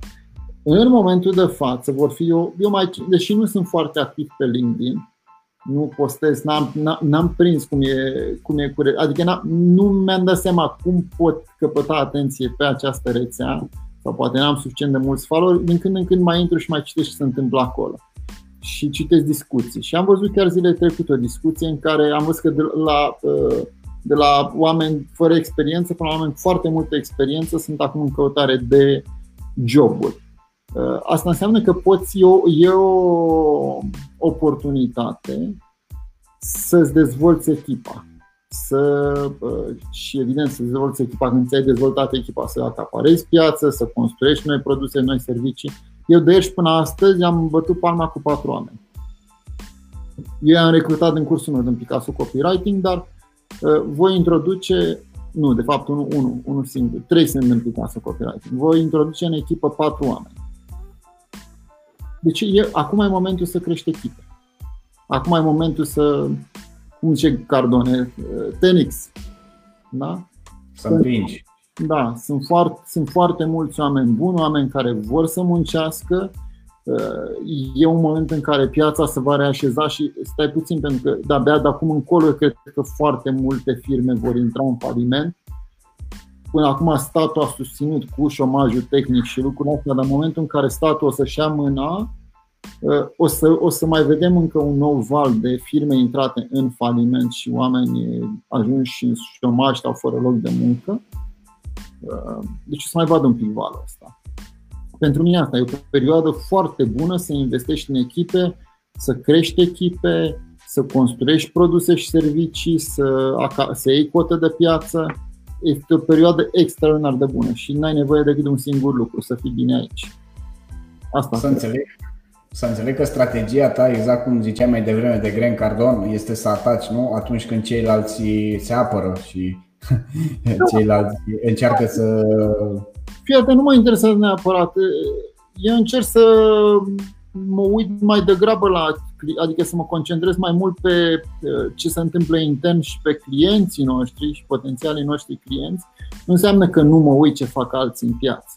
În momentul de față vor fi eu, eu mai, deși nu sunt foarte activ pe LinkedIn, nu postez, n-am, n-am prins cum e, cum e cu, adică nu mi-am dat seama cum pot căpăta atenție pe această rețea sau poate n-am suficient de mulți followeri, din când în când mai intru și mai citesc ce se întâmplă acolo și citesc discuții. Și am văzut chiar zilele trecute o discuție în care am văzut că de la, uh, de la oameni fără experiență până la oameni foarte multă experiență sunt acum în căutare de joburi. Uh, asta înseamnă că poți, e o, e o oportunitate să-ți dezvolți echipa. Să, uh, și evident să dezvolți echipa când ți-ai dezvoltat echipa, să acaparezi piață, să construiești noi produse, noi servicii. Eu de aici până astăzi am bătut palma cu patru oameni. Eu am recrutat în cursul meu din Picasso Copywriting, dar uh, voi introduce, nu, de fapt unul, unul, unul singur, trei sunt în Picasso Copywriting. Voi introduce în echipă patru oameni. Deci e, acum e momentul să crești echipe. Acum e momentul să, cum zice Cardone, Tenix. Da? Să împingi. Da, sunt foarte, sunt foarte mulți oameni buni, oameni care vor să muncească. E un moment în care piața se va reașeza și stai puțin pentru că de-abia de acum încolo cred că foarte multe firme vor intra în faliment Până acum statul a susținut cu șomajul tehnic și lucrurile astea, dar în momentul în care statul o să-și ia mâna, uh, o să, o să mai vedem încă un nou val de firme intrate în faliment și oameni ajunși în șomaj sau fără loc de muncă. Uh, deci o să mai vadă un pic valul ăsta. Pentru mine asta e o perioadă foarte bună să investești în echipe, să crești echipe, să construiești produse și servicii, să, să iei cotă de piață este o perioadă extraordinar de bună și n-ai nevoie decât de un singur lucru, să fii bine aici. Asta să înțeleg. Să înțeleg că strategia ta, exact cum ziceai mai devreme de Grant Cardon, este să ataci, nu? Atunci când ceilalți se apără și *laughs* ceilalți încearcă să... Fii nu mă interesează neapărat. Eu încerc să mă uit mai degrabă la, adică să mă concentrez mai mult pe ce se întâmplă intern și pe clienții noștri și potențialii noștri clienți, nu înseamnă că nu mă uit ce fac alții în piață.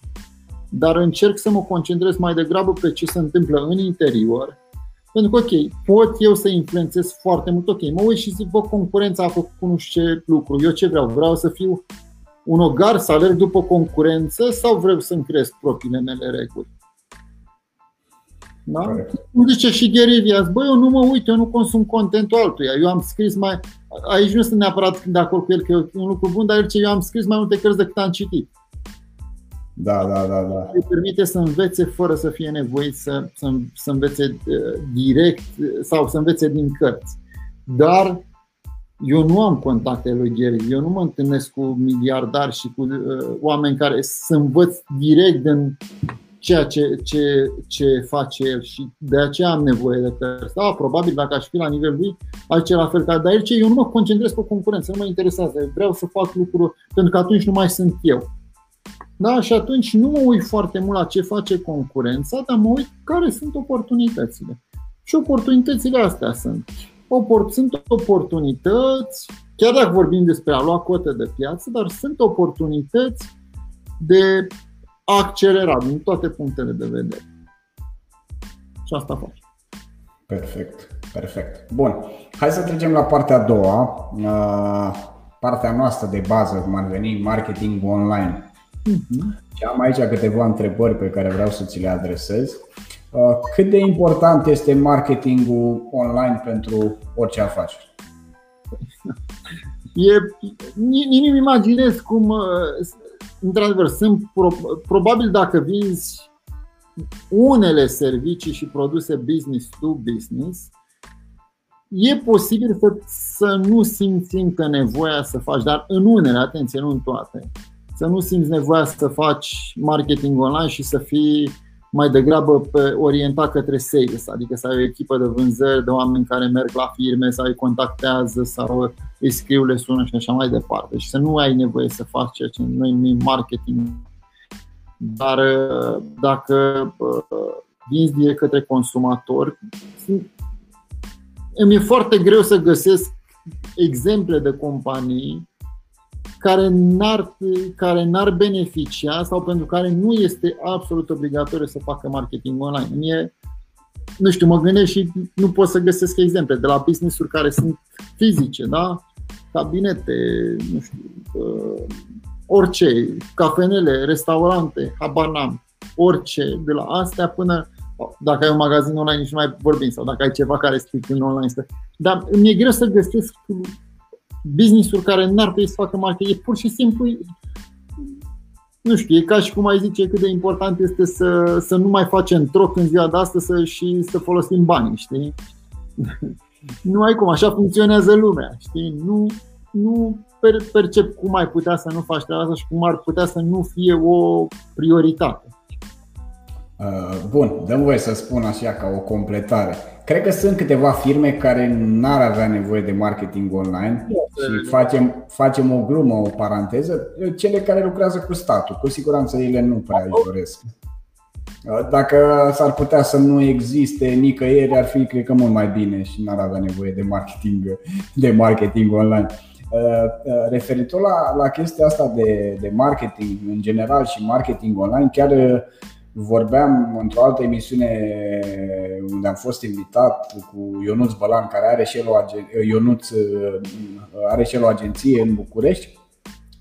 Dar încerc să mă concentrez mai degrabă pe ce se întâmplă în interior, pentru că, ok, pot eu să influențez foarte mult, ok, mă uit și zic, bă, concurența a făcut nu știu ce lucru, eu ce vreau? Vreau să fiu un ogar, să alerg după concurență sau vreau să-mi cresc propriile mele reguli? Da? Cum zice și Gary Vias, băi, eu nu mă uit, eu nu consum contentul altuia. Eu am scris mai. Aici nu sunt neapărat de acord cu el că e un lucru bun, dar el ce eu am scris mai multe cărți decât am citit. Da, da, da, da. Îi permite să învețe fără să fie nevoit să, să, să învețe uh, direct uh, sau să învețe din cărți. Dar eu nu am contacte lui Gary, eu nu mă întâlnesc cu miliardari și cu uh, oameni care să învăț direct din ceea ce, ce, ce face el și de aceea am nevoie de cărți. Da, probabil dacă aș fi la nivelul lui, aș la fel ca dar el ce eu nu mă concentrez pe concurență, nu mă interesează, vreau să fac lucruri pentru că atunci nu mai sunt eu. Da, și atunci nu mă uit foarte mult la ce face concurența, dar mă uit care sunt oportunitățile. Și oportunitățile astea sunt. Sunt oportunități, chiar dacă vorbim despre a lua cote de piață, dar sunt oportunități de accelerat din toate punctele de vedere. Și asta faci. Perfect, perfect. Bun, hai să trecem la partea a doua, partea noastră de bază, cum ar veni marketing online. Uh-huh. Și am aici câteva întrebări pe care vreau să ți le adresez. Cât de important este marketingul online pentru orice afaceri? *laughs* E, nici nu imaginez cum într-adevăr, sunt pro, probabil dacă vinzi unele servicii și produse business to business, e posibil să, să nu simți încă nevoia să faci, dar în unele, atenție, nu în toate, să nu simți nevoia să faci marketing online și să fii mai degrabă pe, orientat către sales, adică să ai o echipă de vânzări, de oameni care merg la firme, sau îi contactează sau îi scriu, le sună și așa mai departe. Și să nu ai nevoie să faci ceea ce noi numim marketing. Dar dacă vinzi direct către consumatori, îmi e foarte greu să găsesc exemple de companii care n-ar, care n-ar beneficia sau pentru care nu este absolut obligatoriu să facă marketing online. Mie, nu știu, mă gândesc și nu pot să găsesc exemple de la business-uri care sunt fizice, da? cabinete, nu știu, uh, orice, cafenele, restaurante, habar n-am, orice, de la astea până dacă ai un magazin online nici nu mai vorbim sau dacă ai ceva care strict în online. Dar mi-e greu să găsesc business-uri care n-ar trebui să facă marketing. E pur și simplu nu știu, e ca și cum ai zice cât de important este să, să nu mai facem troc în ziua de astăzi să, și să folosim bani, știi? *laughs* nu ai cum, așa funcționează lumea, știi? Nu, nu percep cum ai putea să nu faci treaba asta și cum ar putea să nu fie o prioritate. Uh, bun, dăm voie să spun așa ca o completare. Cred că sunt câteva firme care n-ar avea nevoie de marketing online și facem, facem o glumă, o paranteză, cele care lucrează cu statul. Cu siguranță ele nu prea își doresc. Uh, dacă s-ar putea să nu existe nicăieri, ar fi, cred că, mult mai bine și n-ar avea nevoie de marketing, de marketing online. Uh, referitor la, la chestia asta de, de marketing în general și marketing online, chiar Vorbeam într-o altă emisiune unde am fost invitat cu Ionuț Bălan, care are și el o, Ionuț, uh, are și el o agenție în București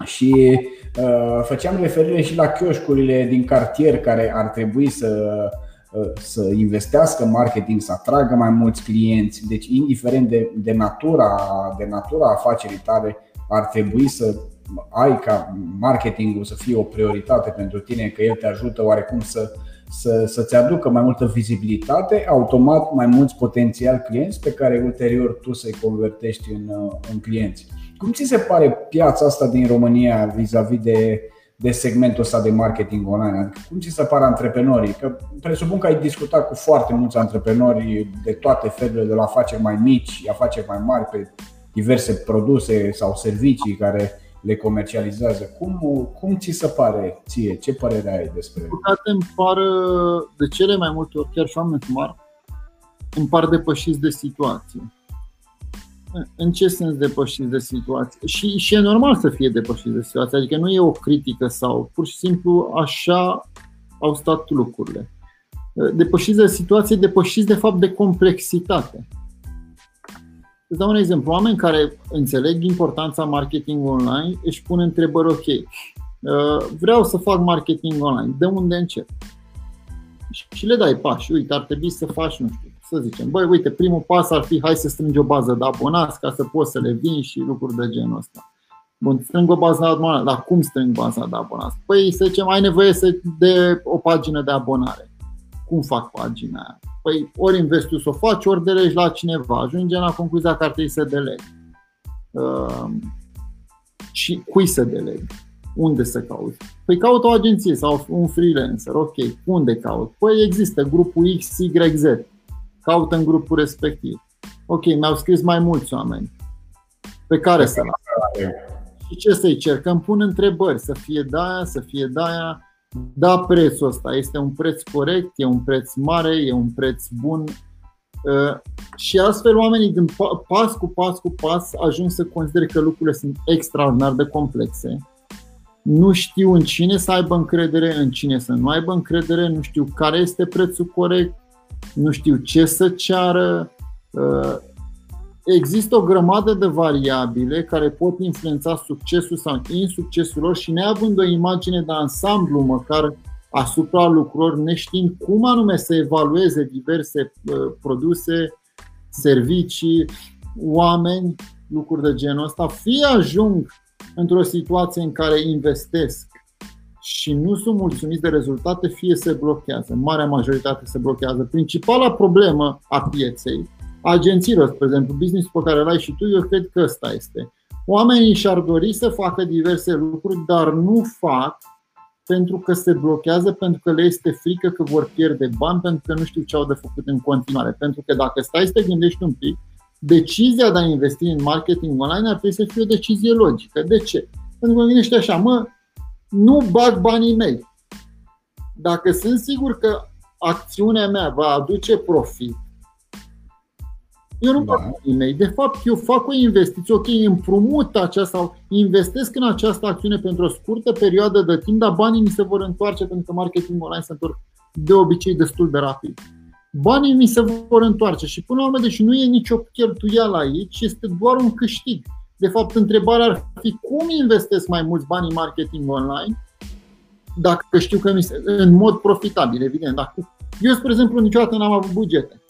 și uh, făceam referire și la chioșcurile din cartier care ar trebui să, uh, să investească în marketing, să atragă mai mulți clienți. Deci, indiferent de, de, natura, de natura afacerii tale, ar trebui să ai ca marketingul să fie o prioritate pentru tine, că el te ajută oarecum să, să, să-ți aducă mai multă vizibilitate, automat mai mulți potențial clienți pe care ulterior tu să-i convertești în, în clienți. Cum ți se pare piața asta din România vis-a-vis de, de segmentul ăsta de marketing online? Adică cum ți se pare antreprenorii? Că presupun că ai discutat cu foarte mulți antreprenori de toate felurile, de la afaceri mai mici, afaceri mai mari, pe diverse produse sau servicii care le comercializează. Cum, cum ți se pare ție? Ce părere ai despre Păcate îmi par de cele mai multe ori, chiar și oameni mari, îmi par depășiți de situație. În ce sens depășiți de situație? Și, și e normal să fie depășiți de situație, adică nu e o critică sau pur și simplu așa au stat lucrurile. Depășiți de situație, depășiți de fapt de complexitate. Îți dau un exemplu. Oameni care înțeleg importanța marketing online își pun întrebări ok. Uh, vreau să fac marketing online. De unde încep? Și le dai pași. Uite, ar trebui să faci, nu știu, să zicem, băi, uite, primul pas ar fi hai să strângi o bază de abonați ca să poți să le vin și lucruri de genul ăsta. Bun, strâng o bază de abonați, dar cum strâng baza de abonați? Păi să zicem, ai nevoie să de o pagină de abonare. Cum fac pagina aia? Păi ori investi să o faci, ori delegi la cineva. Ajunge la concluzia că ar trebui să delegi. Uh, și cui să delegi? Unde să cauți? Păi caut o agenție sau un freelancer. Ok, unde caut? Păi există grupul X, Y, Z. Caut în grupul respectiv. Ok, mi-au scris mai mulți oameni. Pe care să las? Și ce să-i cer? Că îmi pun întrebări, să fie de aia, să fie de aia da prețul ăsta, este un preț corect, e un preț mare, e un preț bun uh, și astfel oamenii din pas cu pas cu pas ajung să considere că lucrurile sunt extraordinar de complexe. Nu știu în cine să aibă încredere, în cine să nu aibă încredere, nu știu care este prețul corect, nu știu ce să ceară, uh, există o grămadă de variabile care pot influența succesul sau insuccesul lor și neavând o imagine de ansamblu măcar asupra lucrurilor, neștiind cum anume să evalueze diverse uh, produse, servicii, oameni, lucruri de genul ăsta, fie ajung într-o situație în care investesc și nu sunt mulțumiți de rezultate, fie se blochează. Marea majoritate se blochează. Principala problemă a pieței agențiilor, spre exemplu, business pe care îl ai și tu, eu cred că ăsta este. Oamenii și-ar dori să facă diverse lucruri, dar nu fac pentru că se blochează, pentru că le este frică că vor pierde bani, pentru că nu știu ce au de făcut în continuare. Pentru că dacă stai să te gândești un pic, decizia de a investi în marketing online ar trebui să fie o decizie logică. De ce? Pentru că gândești așa, mă, nu bag banii mei. Dacă sunt sigur că acțiunea mea va aduce profit, Eu nu da. fac mei. De fapt, eu fac o investiție, ok, împrumut aceasta sau investesc în această acțiune pentru o scurtă perioadă de timp, dar banii mi se vor întoarce pentru că marketingul online se întorc de obicei destul de rapid. Banii mi se vor întoarce și până la urmă, deci nu e nicio cheltuială aici, este doar un câștig. De fapt, întrebarea ar fi cum investesc mai mulți bani în marketing online dacă știu că mi se, în mod profitabil, evident. Dacă, eu, spre exemplu, niciodată n-am avut bugete.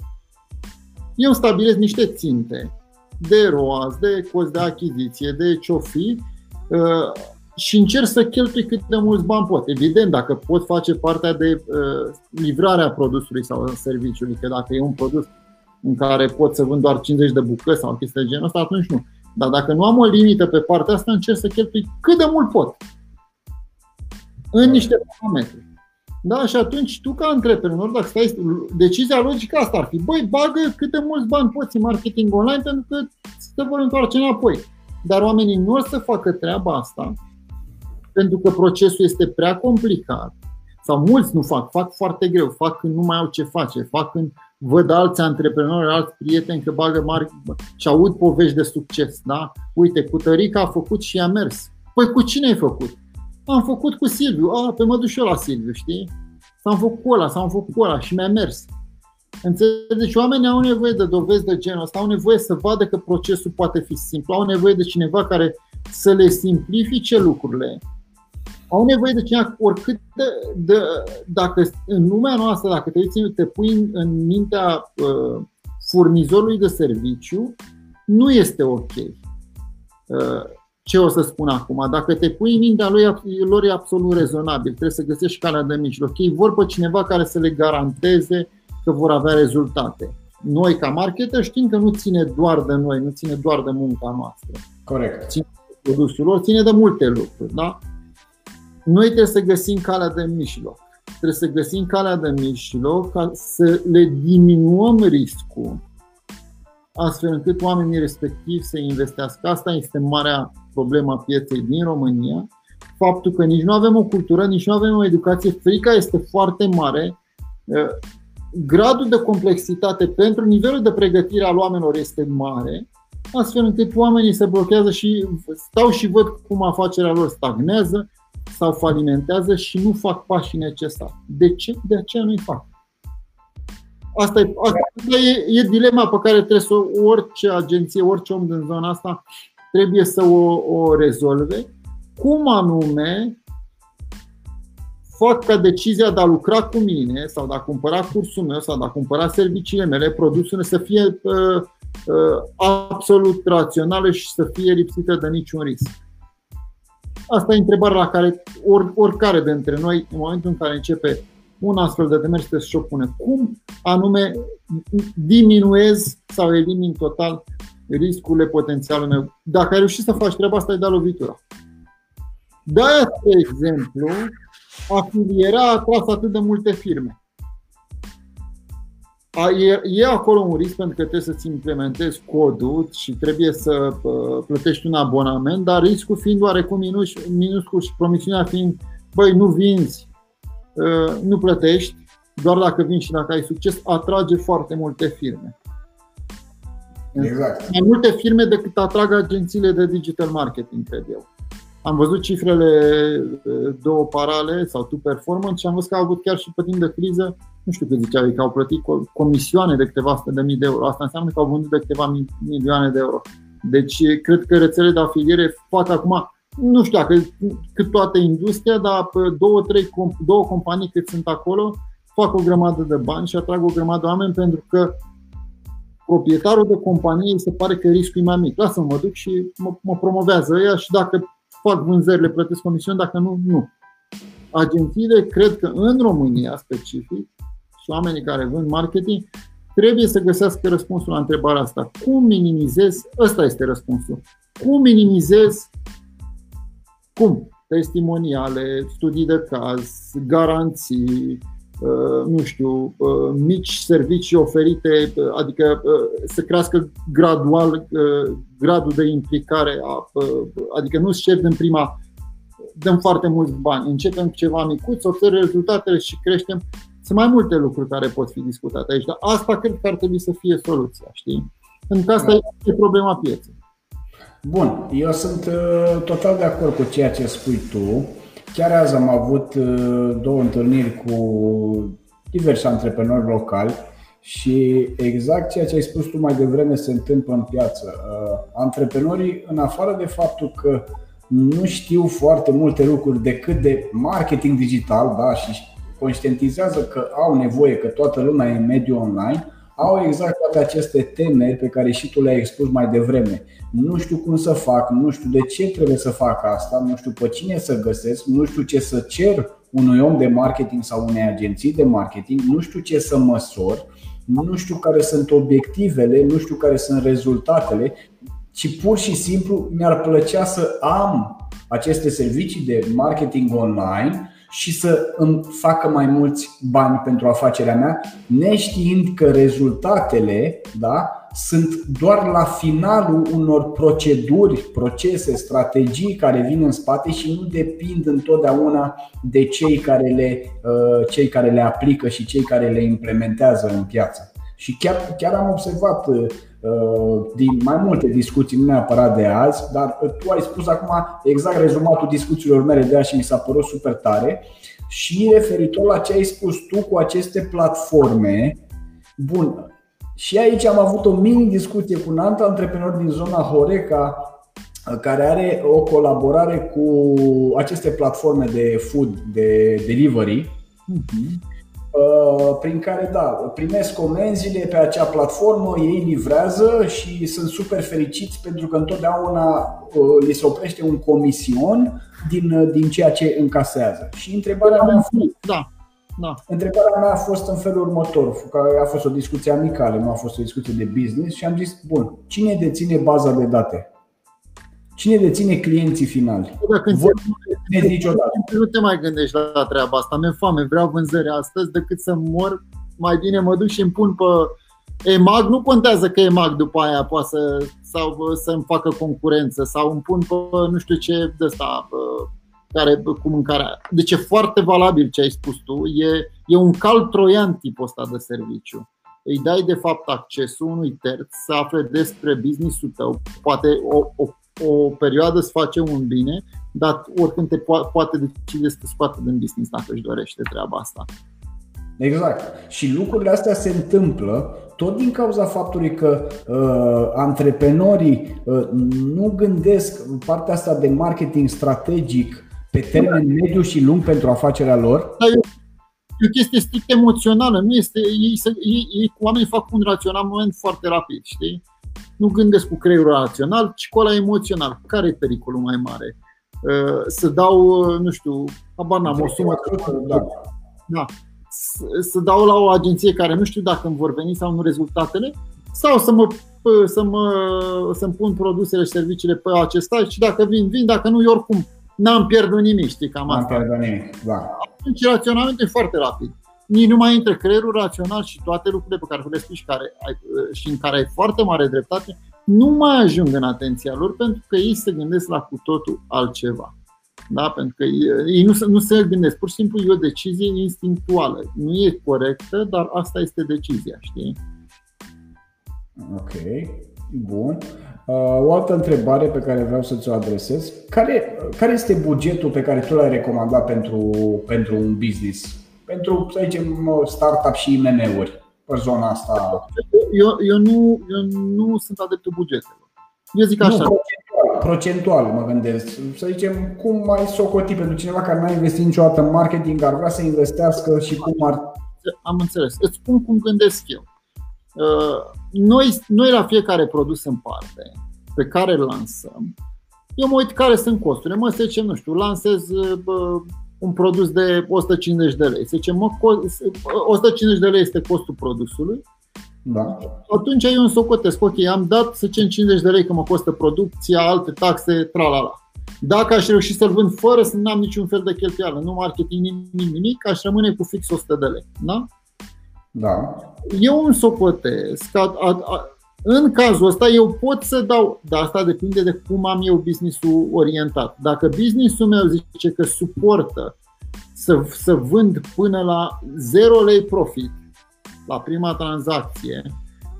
Eu stabilesc niște ținte de ROAS, de cost de achiziție, de ce fi uh, și încerc să cheltui cât de mulți bani pot. Evident, dacă pot face partea de uh, livrarea produsului sau serviciului, că dacă e un produs în care pot să vând doar 50 de bucăți sau chestii de genul ăsta, atunci nu. Dar dacă nu am o limită pe partea asta, încerc să cheltui cât de mult pot. În niște parametri. Da? Și atunci tu ca antreprenor, dacă stai, decizia logică asta ar fi, băi, bagă cât de mulți bani poți în marketing online pentru că se vor întoarce înapoi. Dar oamenii nu o să facă treaba asta pentru că procesul este prea complicat sau mulți nu fac, fac foarte greu, fac când nu mai au ce face, fac când văd alți antreprenori, alți prieteni că bagă mari și aud povești de succes. Da? Uite, cu Tărica a făcut și a mers. Păi cu cine ai făcut? Am făcut cu Silviu, a, pe mă duc și eu la Silviu, știi? S-am făcut cu ăla, s-am făcut cu ăla și mi-a mers. Înțelegi? Deci oamenii au nevoie de dovezi de genul ăsta, au nevoie să vadă că procesul poate fi simplu, au nevoie de cineva care să le simplifice lucrurile. Au nevoie de cineva, oricât de, de dacă în lumea noastră, dacă te uiți, te pui în, în mintea uh, furnizorului de serviciu, nu este ok. Uh, ce o să spun acum? Dacă te pui în mintea lui, lor e absolut rezonabil. Trebuie să găsești calea de mijloc. Ei vor pe cineva care să le garanteze că vor avea rezultate. Noi, ca marketer, știm că nu ține doar de noi, nu ține doar de munca noastră. Corect. Ține de produsul lor, ține de multe lucruri. Da? Noi trebuie să găsim calea de mijloc. Trebuie să găsim calea de mijloc ca să le diminuăm riscul astfel încât oamenii respectivi să investească. Asta este marea problema pieței din România. Faptul că nici nu avem o cultură, nici nu avem o educație, frica este foarte mare. Gradul de complexitate pentru nivelul de pregătire al oamenilor este mare, astfel încât oamenii se blochează și stau și văd cum afacerea lor stagnează sau falimentează și nu fac pașii necesari. De ce? De aceea nu-i fac. Asta e, asta e, e dilema pe care trebuie să orice agenție, orice om din zona asta trebuie să o, o rezolve. Cum anume fac ca decizia de a lucra cu mine sau de a cumpăra cursul meu sau de a cumpăra serviciile mele, produsele să fie uh, uh, absolut rațională și să fie lipsită de niciun risc. Asta e întrebarea la care or, oricare dintre noi, în momentul în care începe un astfel de demers trebuie să-și opune. Cum anume diminuez sau elimin total riscurile potențiale meu. Dacă ai reușit să faci treaba asta, ai dat lovitura. De-aia, de exemplu, afilierea a atras atât de multe firme. E, e acolo un risc pentru că trebuie să-ți implementezi codul și trebuie să uh, plătești un abonament, dar riscul fiind oarecum minus, minuscul și promisiunea fiind, băi, nu vinzi, uh, nu plătești, doar dacă vin și dacă ai succes, atrage foarte multe firme. Exact. Mai multe firme decât atrag agențiile de digital marketing, cred eu. Am văzut cifrele două parale sau tu performance și am văzut că au avut chiar și pe timp de criză, nu știu cât ziceau, că au plătit comisioane de câteva sute de mii de euro. Asta înseamnă că au vândut de câteva milioane de euro. Deci cred că rețelele de afiliere fac acum, nu știu dacă cât toată industria, dar două, trei, două companii cât sunt acolo fac o grămadă de bani și atrag o grămadă de oameni pentru că proprietarul de companie se pare că riscul e mai mic. Lasă-mă, mă duc și mă, mă promovează ea și dacă fac vânzările, plătesc comisiuni, dacă nu, nu. Agențiile, cred că în România specific, și oamenii care vând marketing, trebuie să găsească răspunsul la întrebarea asta. Cum minimizez? Ăsta este răspunsul. Cum minimizez? Cum? Testimoniale, studii de caz, garanții, Uh, nu știu, uh, mici servicii oferite, uh, adică să crească gradual gradul de implicare, adică nu cer din prima, dăm foarte mulți bani, începem cu ceva micuț, observăm rezultatele și creștem. Sunt mai multe lucruri care pot fi discutate aici, dar asta cred că ar trebui să fie soluția, știi? Pentru că asta e problema pieței. Bun, eu sunt uh, total de acord cu ceea ce spui tu. Chiar azi am avut uh, două întâlniri cu diversi antreprenori locali și exact ceea ce ai spus tu mai devreme se întâmplă în piață. Uh, antreprenorii, în afară de faptul că nu știu foarte multe lucruri decât de marketing digital da, și conștientizează că au nevoie, că toată lumea e în mediul online, au exact toate aceste temeri pe care și tu le-ai expus mai devreme. Nu știu cum să fac, nu știu de ce trebuie să fac asta, nu știu pe cine să găsesc, nu știu ce să cer unui om de marketing sau unei agenții de marketing, nu știu ce să măsor, nu știu care sunt obiectivele, nu știu care sunt rezultatele, ci pur și simplu mi-ar plăcea să am aceste servicii de marketing online și să îmi facă mai mulți bani pentru afacerea mea, neștiind că rezultatele da, sunt doar la finalul unor proceduri, procese, strategii care vin în spate și nu depind întotdeauna de cei care le, uh, cei care le aplică și cei care le implementează în piață. Și chiar, chiar am observat uh, din mai multe discuții, nu neapărat de azi, dar tu ai spus acum exact rezumatul discuțiilor mele de azi și mi s-a părut super tare. Și referitor la ce ai spus tu cu aceste platforme, bun, și aici am avut o mini discuție cu un alt antreprenor din zona Horeca care are o colaborare cu aceste platforme de food, de delivery. Uh-huh Uh, prin care, da, primesc comenzile pe acea platformă, ei livrează și sunt super fericiți pentru că întotdeauna uh, li se oprește un comision din, uh, din ceea ce încasează. Și întrebarea mea a fost, da. Da. Întrebarea mea a fost în felul următor, că a fost o discuție amicală, nu a fost o discuție de business și am zis, bun, cine deține baza de date? Cine deține clienții finali? Dacă niciodată. Nu te mai gândești la treaba asta. Mi-e foame, vreau vânzări astăzi decât să mor. Mai bine mă duc și îmi pun pe EMAG. Nu contează că EMAG după aia poate să, sau să-mi facă concurență sau îmi pun pe nu știu ce de asta care, cu mâncarea. Deci e foarte valabil ce ai spus tu. E, e un cal troian tipul ăsta de serviciu îi dai de fapt accesul unui terț să afle despre businessul tău, poate o, o o perioadă să face un bine, dar oricând te po- poate decide să te scoată din business dacă își dorește treaba asta. Exact. Și lucrurile astea se întâmplă tot din cauza faptului că uh, antreprenorii uh, nu gândesc partea asta de marketing strategic pe termen mediu și lung pentru afacerea lor. Da, e o chestie strict emoțională. Nu este, ei, ei, ei, oamenii fac un raționament foarte rapid, știi? Nu gândesc cu creierul rațional, ci cu ăla emoțional. Care e pericolul mai mare? Uh, să dau, uh, nu știu, habar n-am, o sumă. Da. da. Să dau la o agenție care nu știu dacă îmi vor veni sau nu rezultatele, sau să mă să mă, să-mi pun produsele și serviciile pe acesta și dacă vin, vin, dacă nu, eu oricum n-am pierdut nimic, știi, cam asta. N-am pierdut nimic, da. Atunci raționamentul e foarte rapid nici nu mai intră creierul rațional și toate lucrurile pe care le spui și, care ai, și în care ai foarte mare dreptate, nu mai ajung în atenția lor pentru că ei se gândesc la cu totul altceva. Da? Pentru că ei nu se, nu se gândesc, pur și simplu e o decizie instinctuală. Nu e corectă, dar asta este decizia, știi? Ok, bun. Uh, o altă întrebare pe care vreau să ți-o adresez. Care, care este bugetul pe care tu l-ai recomandat pentru, pentru un business? Pentru, să zicem, startup și IMM-uri pe zona asta? Eu, eu, nu, eu nu sunt adeptul bugetelor. Eu zic așa. Nu, procentual, procentual mă gândesc. Să zicem, cum mai socoti pentru cineva care nu a investit niciodată în marketing, ar vrea să investească și cum ar... Am înțeles. Îți spun cum gândesc eu. Uh, noi, noi la fiecare produs în parte pe care îl lansăm, eu mă uit care sunt costurile. Mă, să zicem, nu știu, lansez un produs de 150 de lei. Să zicem, mă, 150 de lei este costul produsului. Da. Atunci eu îmi socotesc, ok, am dat să zicem 50 de lei că mă costă producția, alte taxe, tralala. Dacă aș reuși să-l vând fără să nu am niciun fel de cheltuială, nu marketing, nimic, nimic, aș rămâne cu fix 100 de lei. Da? Da. Eu îmi socotesc, a, a, a, în cazul ăsta eu pot să dau, dar asta depinde de cum am eu businessul orientat. Dacă businessul meu zice că suportă să, să vând până la 0 lei profit la prima tranzacție,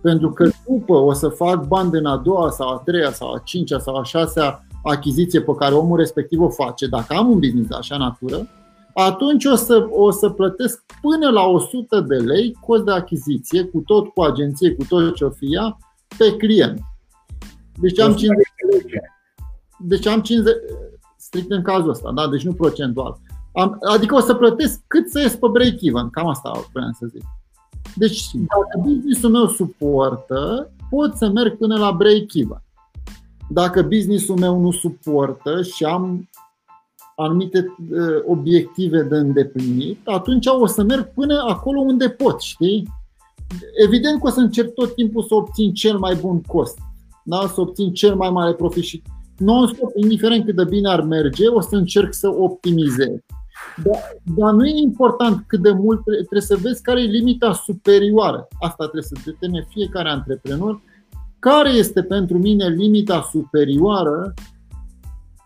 Pentru că după o să fac bani din a doua sau a treia sau a cincea sau a șasea achiziție pe care omul respectiv o face, dacă am un business de așa natură, atunci o să, o să plătesc până la 100 de lei cost de achiziție, cu tot cu agenție, cu tot ce o fie, pe client. Deci am 50 de lei. Deci am 50, strict în cazul ăsta, da? deci nu procentual. Am, adică o să plătesc cât să ies pe break-even, cam asta vreau să zic. Deci dacă business-ul meu suportă, pot să merg până la break-even. Dacă business-ul meu nu suportă și am anumite uh, obiective de îndeplinit, atunci o să merg până acolo unde pot, știi? Evident că o să încerc tot timpul să obțin cel mai bun cost, da? să obțin cel mai mare profit și non-stop, indiferent cât de bine ar merge, o să încerc să optimizez. Dar, dar nu e important cât de mult trebuie să vezi care e limita superioară. Asta trebuie să determine fiecare antreprenor. Care este pentru mine limita superioară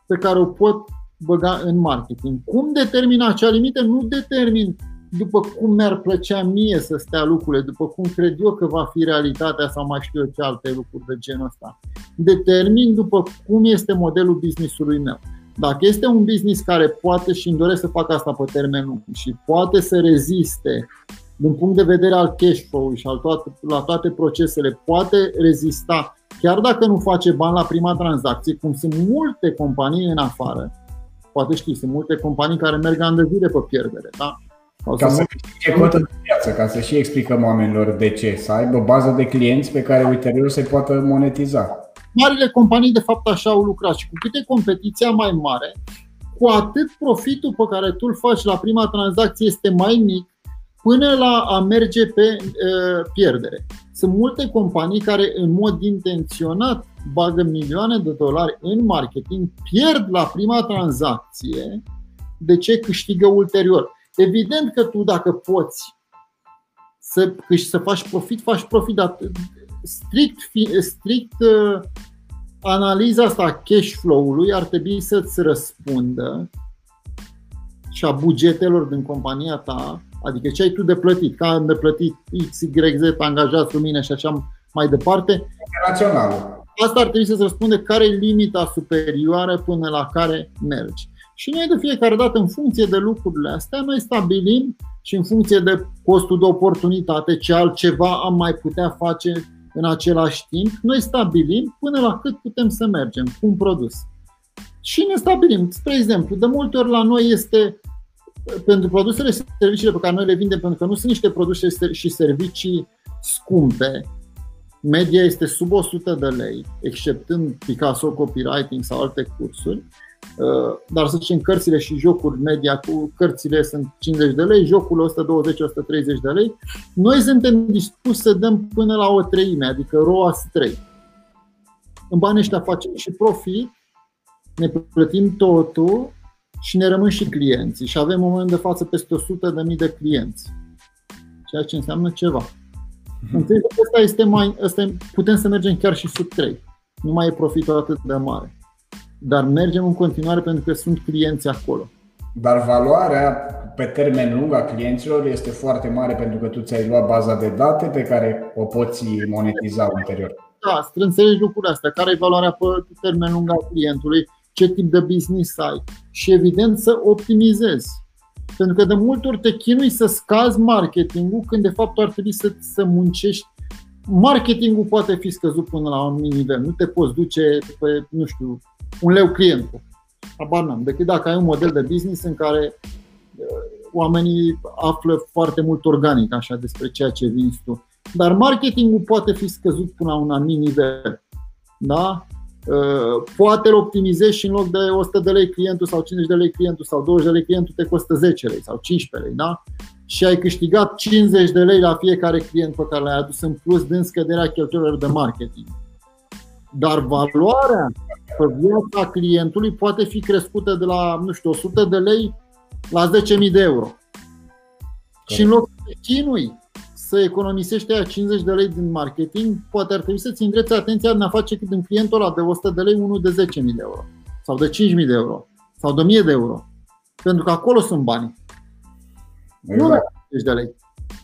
pe care o pot băga în marketing? Cum determin acea limită? Nu determin după cum mi-ar plăcea mie să stea lucrurile, după cum cred eu că va fi realitatea sau mai știu eu ce alte lucruri de genul ăsta. Determin după cum este modelul businessului meu. Dacă este un business care poate și îmi doresc să facă asta pe termen lung și poate să reziste din punct de vedere al cash flow și al toate, la toate procesele, poate rezista chiar dacă nu face bani la prima tranzacție, cum sunt multe companii în afară, poate știi, sunt multe companii care merg ani de zile pe pierdere, da? Ca să câștige cotă de piață, ca să și explicăm oamenilor de ce, să aibă bază de clienți pe care ulterior se poată monetiza. Marile companii de fapt așa au lucrat și cu câte competiția mai mare, cu atât profitul pe care tu îl faci la prima tranzacție este mai mic până la a merge pe uh, pierdere. Sunt multe companii care în mod intenționat bagă milioane de dolari în marketing, pierd la prima tranzacție, de ce câștigă ulterior. Evident că tu dacă poți să, să faci profit, faci profit, dar strict, strict uh, analiza asta a cash flow-ului ar trebui să-ți răspundă și a bugetelor din compania ta, adică ce ai tu de plătit, ca am de plătit X, Y, Z, angajați cu mine și așa mai departe. Operațional. Asta ar trebui să-ți răspunde care e limita superioară până la care mergi. Și noi de fiecare dată, în funcție de lucrurile astea, noi stabilim și în funcție de costul de oportunitate, ce altceva am mai putea face în același timp, noi stabilim până la cât putem să mergem cu un produs. Și ne stabilim, spre exemplu, de multe ori la noi este pentru produsele și serviciile pe care noi le vindem, pentru că nu sunt niște produse și servicii scumpe, media este sub 100 de lei, exceptând Picasso Copywriting sau alte cursuri, Uh, dar să zicem cărțile și jocuri media cu cărțile sunt 50 de lei, jocul 120-130 de lei, noi suntem dispuși să dăm până la o treime, adică ROAS 3. În banii ăștia facem și profit, ne plătim totul și ne rămân și clienții și avem în moment de față peste 100 de mii de clienți, ceea ce înseamnă ceva. Mhm. Înțelegi că asta este mai, asta putem să mergem chiar și sub 3. Nu mai e profitul atât de mare dar mergem în continuare pentru că sunt clienți acolo. Dar valoarea pe termen lung a clienților este foarte mare pentru că tu ți-ai luat baza de date pe care o poți monetiza ulterior. Da, să înțelegi lucrurile astea. Care e valoarea pe termen lung a clientului, ce tip de business ai și evident să optimizezi. Pentru că de multe ori te chinui să scazi marketingul când de fapt ar trebui să, să muncești Marketingul poate fi scăzut până la un nivel. Nu te poți duce pe, nu știu, un leu clientul. Abar n-am. Decât dacă ai un model de business în care uh, oamenii află foarte mult organic așa despre ceea ce vinzi tu. Dar marketingul poate fi scăzut până la un anumit nivel. Da? Uh, poate îl optimizezi și în loc de 100 de lei clientul sau 50 de lei clientul sau 20 de lei clientul te costă 10 lei sau 15 lei. Da? Și ai câștigat 50 de lei la fiecare client pe care l-ai adus în plus din scăderea cheltuielor de marketing. Dar valoarea pe viața clientului poate fi crescută de la, nu știu, 100 de lei la 10.000 de euro. Și în loc să chinui să economisești aia 50 de lei din marketing, poate ar trebui să-ți îndreți atenția în a face cât din clientul ăla de 100 de lei, unul de 10.000 de euro. Sau de 5.000 de euro. Sau de 1.000 de euro. Pentru că acolo sunt banii. Exact. Nu la 50 de lei.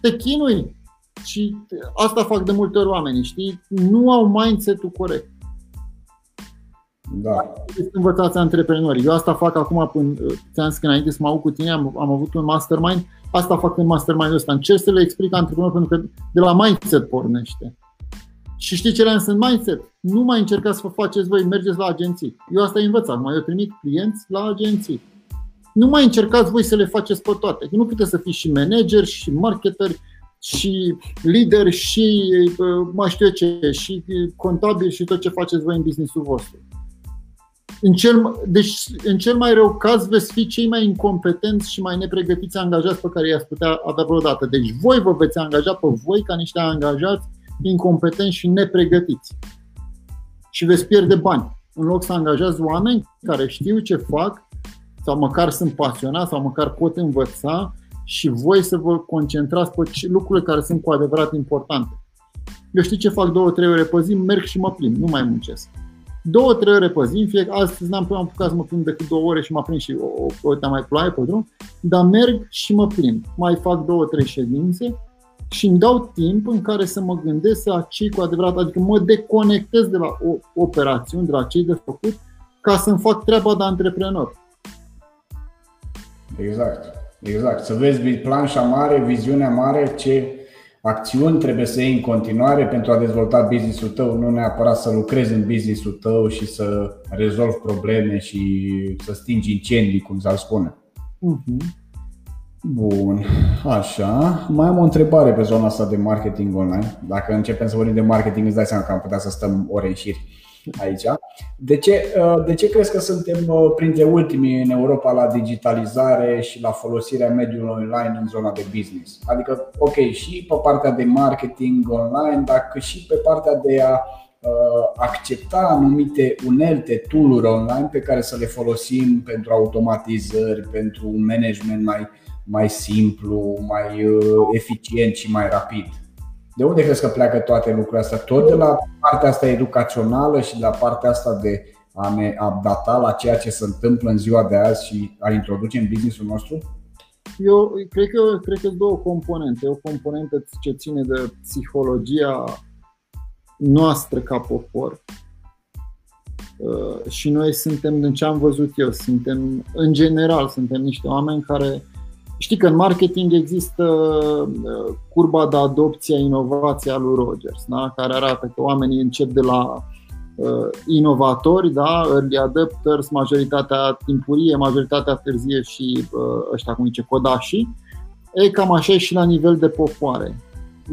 Te chinui Și asta fac de multe ori oamenii, știi? Nu au mindset-ul corect. Da. Sunt învățați antreprenori. Eu asta fac acum, până, ți-am zis că înainte să mă aud cu tine, am, am avut un mastermind, asta fac în mastermind-ul ăsta. Încerc să le explic antreprenori pentru că de la mindset pornește. Și știi ce le-am în mindset? Nu mai încercați să faceți voi, mergeți la agenții. Eu asta învăț acum, eu trimit clienți la agenții. Nu mai încercați voi să le faceți pe toate. Nu puteți să fiți și manager, și marketeri, și lider, și mai știu ce, și contabil și tot ce faceți voi în businessul vostru. În cel, deci, în cel mai rău caz veți fi cei mai incompetenți și mai nepregătiți angajați pe care i-ați putea avea vreodată. Deci voi vă veți angaja pe voi ca niște angajați incompetenți și nepregătiți. Și veți pierde bani. În loc să angajați oameni care știu ce fac, sau măcar sunt pasionați, sau măcar pot învăța și voi să vă concentrați pe lucrurile care sunt cu adevărat importante. Eu știu ce fac două, trei ore pe zi, merg și mă plimb, nu mai muncesc două, trei ore pe zi, în fie, astăzi n-am putut apucat să mă plimb decât două ore și mă prind și o, o, o mai ploaie pe drum, dar merg și mă plimb. Mai fac două, trei ședințe și îmi dau timp în care să mă gândesc la ce cu adevărat, adică mă deconectez de la o, operațiuni, de la ce de făcut, ca să-mi fac treaba de antreprenor. Exact, exact. Să vezi planșa mare, viziunea mare, ce acțiuni trebuie să iei în continuare pentru a dezvolta businessul tău, nu neapărat să lucrezi în businessul tău și să rezolvi probleme și să stingi incendii, cum s-ar spune. Uh-huh. Bun, așa. Mai am o întrebare pe zona asta de marketing online. Dacă începem să vorbim de marketing, îți dai seama că am putea să stăm ore în șir aici. De ce, uh, de ce crezi că suntem uh, printre ultimii în Europa la digitalizare și la folosirea mediului online în zona de business? Adică, ok, și pe partea de marketing online, dar și pe partea de a uh, accepta anumite unelte, tool online pe care să le folosim pentru automatizări, pentru un management mai, mai simplu, mai eficient și mai rapid. De unde crezi că pleacă toate lucrurile astea? Tot de la partea asta educațională și de la partea asta de a ne adapta la ceea ce se întâmplă în ziua de azi și a introduce în businessul nostru? Eu cred că cred că două componente. O componentă ce ține de psihologia noastră ca popor. Uh, și noi suntem, din ce am văzut eu, suntem, în general, suntem niște oameni care Știi că în marketing există uh, curba de adopție a inovației a lui Rogers, da? care arată că oamenii încep de la uh, inovatori, da? early adapters, majoritatea timpurie, majoritatea târzie și uh, ăștia, cum zice, codașii. E cam așa și la nivel de popoare.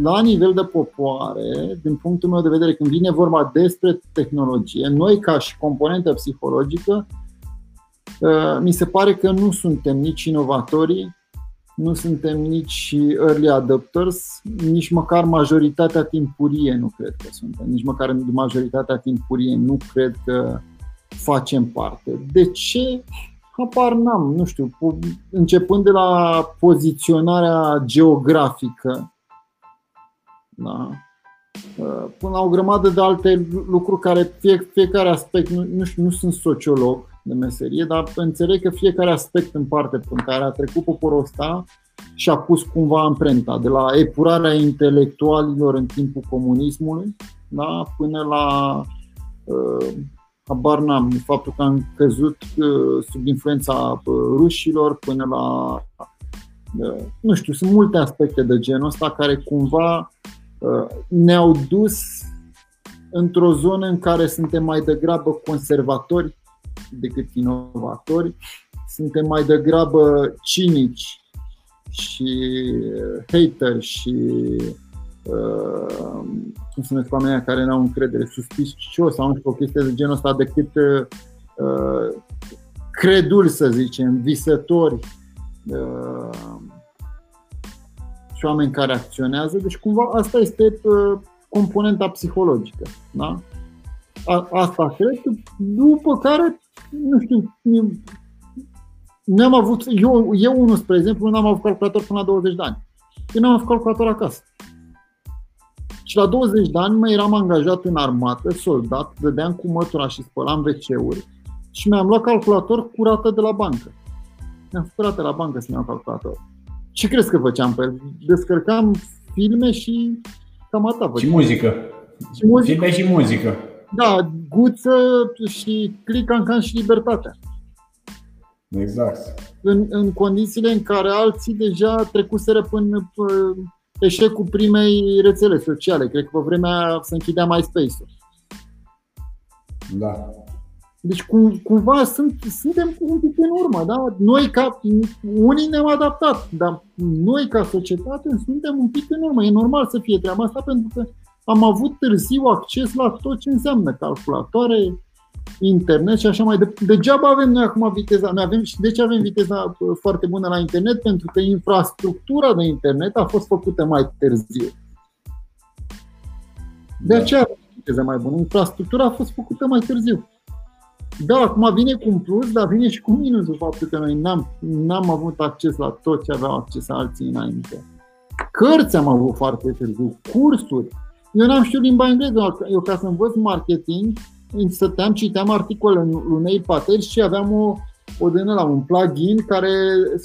La nivel de popoare, din punctul meu de vedere, când vine vorba despre tehnologie, noi ca și componentă psihologică, uh, mi se pare că nu suntem nici inovatorii, nu suntem nici early adopters, nici măcar majoritatea timpurie nu cred că suntem, nici măcar majoritatea timpurie nu cred că facem parte. De ce? Apar n-am, nu știu, începând de la poziționarea geografică, da? până la o grămadă de alte lucruri care fie, fiecare aspect, nu, nu știu, nu sunt sociolog, de meserie, dar înțeleg că fiecare aspect în parte în care a trecut poporul ăsta și a pus cumva amprenta, de la epurarea intelectualilor în timpul comunismului da, până la uh, habar n-am, faptul că am căzut uh, sub influența uh, rușilor până la uh, nu știu, sunt multe aspecte de genul ăsta care cumva uh, ne-au dus într-o zonă în care suntem mai degrabă conservatori decât inovatori, suntem mai degrabă cinici și hateri și uh, cum se numesc oamenii care nu au încredere, suspicios sau nu știu, o chestie de genul ăsta decât uh, credul, să zicem, visători uh, și oameni care acționează. Deci cumva asta este uh, componenta psihologică. Da? A, asta cred, după care nu știu, n-am avut, eu, eu unul, spre exemplu, n-am avut calculator până la 20 de ani. Eu n-am avut calculator acasă. Și la 20 de ani mai eram angajat în armată, soldat, dădeam cu mătura și spălam WC-uri și mi-am luat calculator curată de la bancă. Mi-am făcut la bancă să mi iau calculator. Ce crezi că făceam pe el? Descărcam filme și cam atât. Și muzică. Și muzică. Filme și muzică. Da, guță și click și libertatea. Exact. În, în condițiile în care alții deja trecuseră până eșecul primei rețele sociale. Cred că pe vremea se închidea MySpace-ul. Da. Deci cum, cumva sunt, suntem un pic în urmă, da? Noi ca, unii ne-am adaptat, dar noi ca societate suntem un pic în urmă. E normal să fie treaba asta pentru că am avut târziu acces la tot ce înseamnă calculatoare, internet și așa mai departe. Degeaba avem noi acum viteza. Noi avem, și de ce avem viteza uh, foarte bună la internet? Pentru că infrastructura de internet a fost făcută mai târziu. De da. aceea avem viteza mai bună. Infrastructura a fost făcută mai târziu. Da, acum vine cu un plus, dar vine și cu minusul faptul că noi n-am, n-am avut acces la tot ce aveau acces alții înainte. Cărți am avut foarte târziu, cursuri. Eu n-am știut limba engleză, eu ca să învăț marketing, stăteam, citeam articole în lunei pateri și aveam o, o din la un plugin care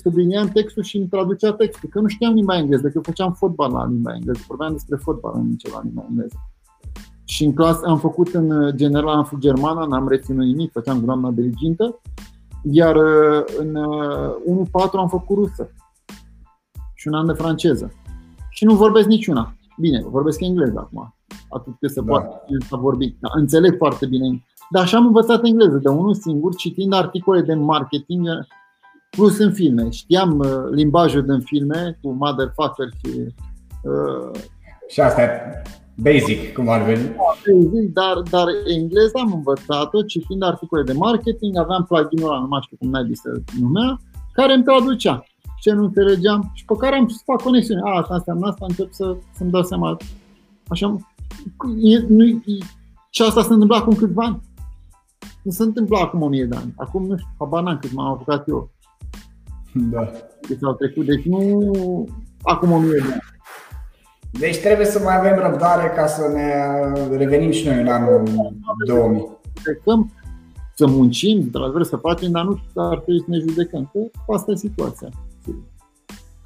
sublinia textul și îmi traducea textul, că nu știam limba engleză, că făceam fotbal la limba engleză, vorbeam despre fotbal în ceva limba engleză. Și în clasă am făcut în general, am făcut germană, n-am reținut nimic, făceam cu doamna dirigintă, iar în 1-4 uh, am făcut rusă și un an de franceză. Și nu vorbesc niciuna. Bine, vorbesc engleză acum, atât cât se da. poate să vorbi. Da, înțeleg foarte bine. Dar așa am învățat engleză, de unul singur, citind articole de marketing plus în filme. Știam uh, limbajul din filme cu motherfucker și... Uh, și asta Basic, cum ar veni. Basic, dar, dar engleza am învățat-o citind articole de marketing, aveam plugin-ul ăla, nu mai știu cum n-ai se numea, care îmi traducea ce nu înțelegeam și pe care am să fac conexiune. A, asta înseamnă asta, încep să, să-mi dau seama. Așa, e, nu, e, și asta se întâmplă acum câțiva ani. Nu se întâmplă acum o mie de ani. Acum nu știu, habar n-am cât m-am apucat eu. Da. Deci au trecut, deci nu acum o mie de ani. Deci trebuie să mai avem răbdare ca să ne revenim și noi în anul 2000. Judecăm, să muncim, într-adevăr să facem, dar nu ar trebui să ne judecăm. Că asta e situația.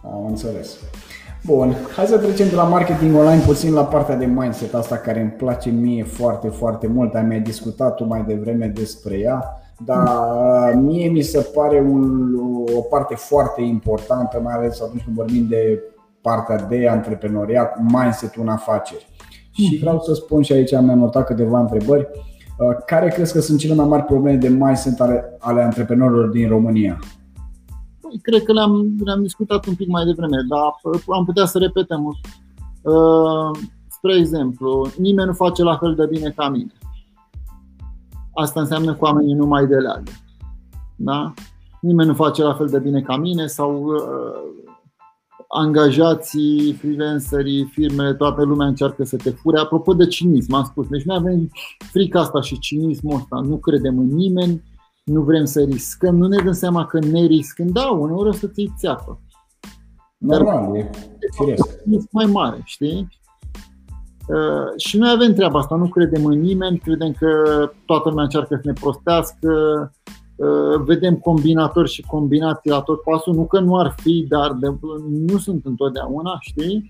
Am înțeles. Bun, hai să trecem de la marketing online puțin la partea de mindset asta care îmi place mie foarte, foarte mult. Am mai discutat tu mai devreme despre ea, dar mie mi se pare un, o parte foarte importantă, mai ales atunci când vorbim de partea de antreprenoriat, mindset-ul în afaceri. Și mhm. vreau să spun și aici am notat câteva întrebări. Uh, care crezi că sunt cele mai mari probleme de mindset ale, ale antreprenorilor din România? Păi, cred că le-am, le-am discutat un pic mai devreme, dar uh, am putea să repetăm. Uh, spre exemplu, nimeni nu face la fel de bine ca mine. Asta înseamnă că oamenii nu mai deleagă. Da? Nimeni nu face la fel de bine ca mine sau angajații, freelancerii, firmele, toată lumea încearcă să te fure. Apropo de cinism, am spus, deci noi avem frica asta și cinismul ăsta, nu credem în nimeni, nu vrem să riscăm, nu ne dăm seama că ne riscăm, da, uneori o să ți țeapă. Normal, e mai mare, știi? Uh, și noi avem treaba asta, nu credem în nimeni, credem că toată lumea încearcă să ne prostească, Uh, vedem combinatori și combinații la tot pasul, nu că nu ar fi, dar de, nu sunt întotdeauna, știi?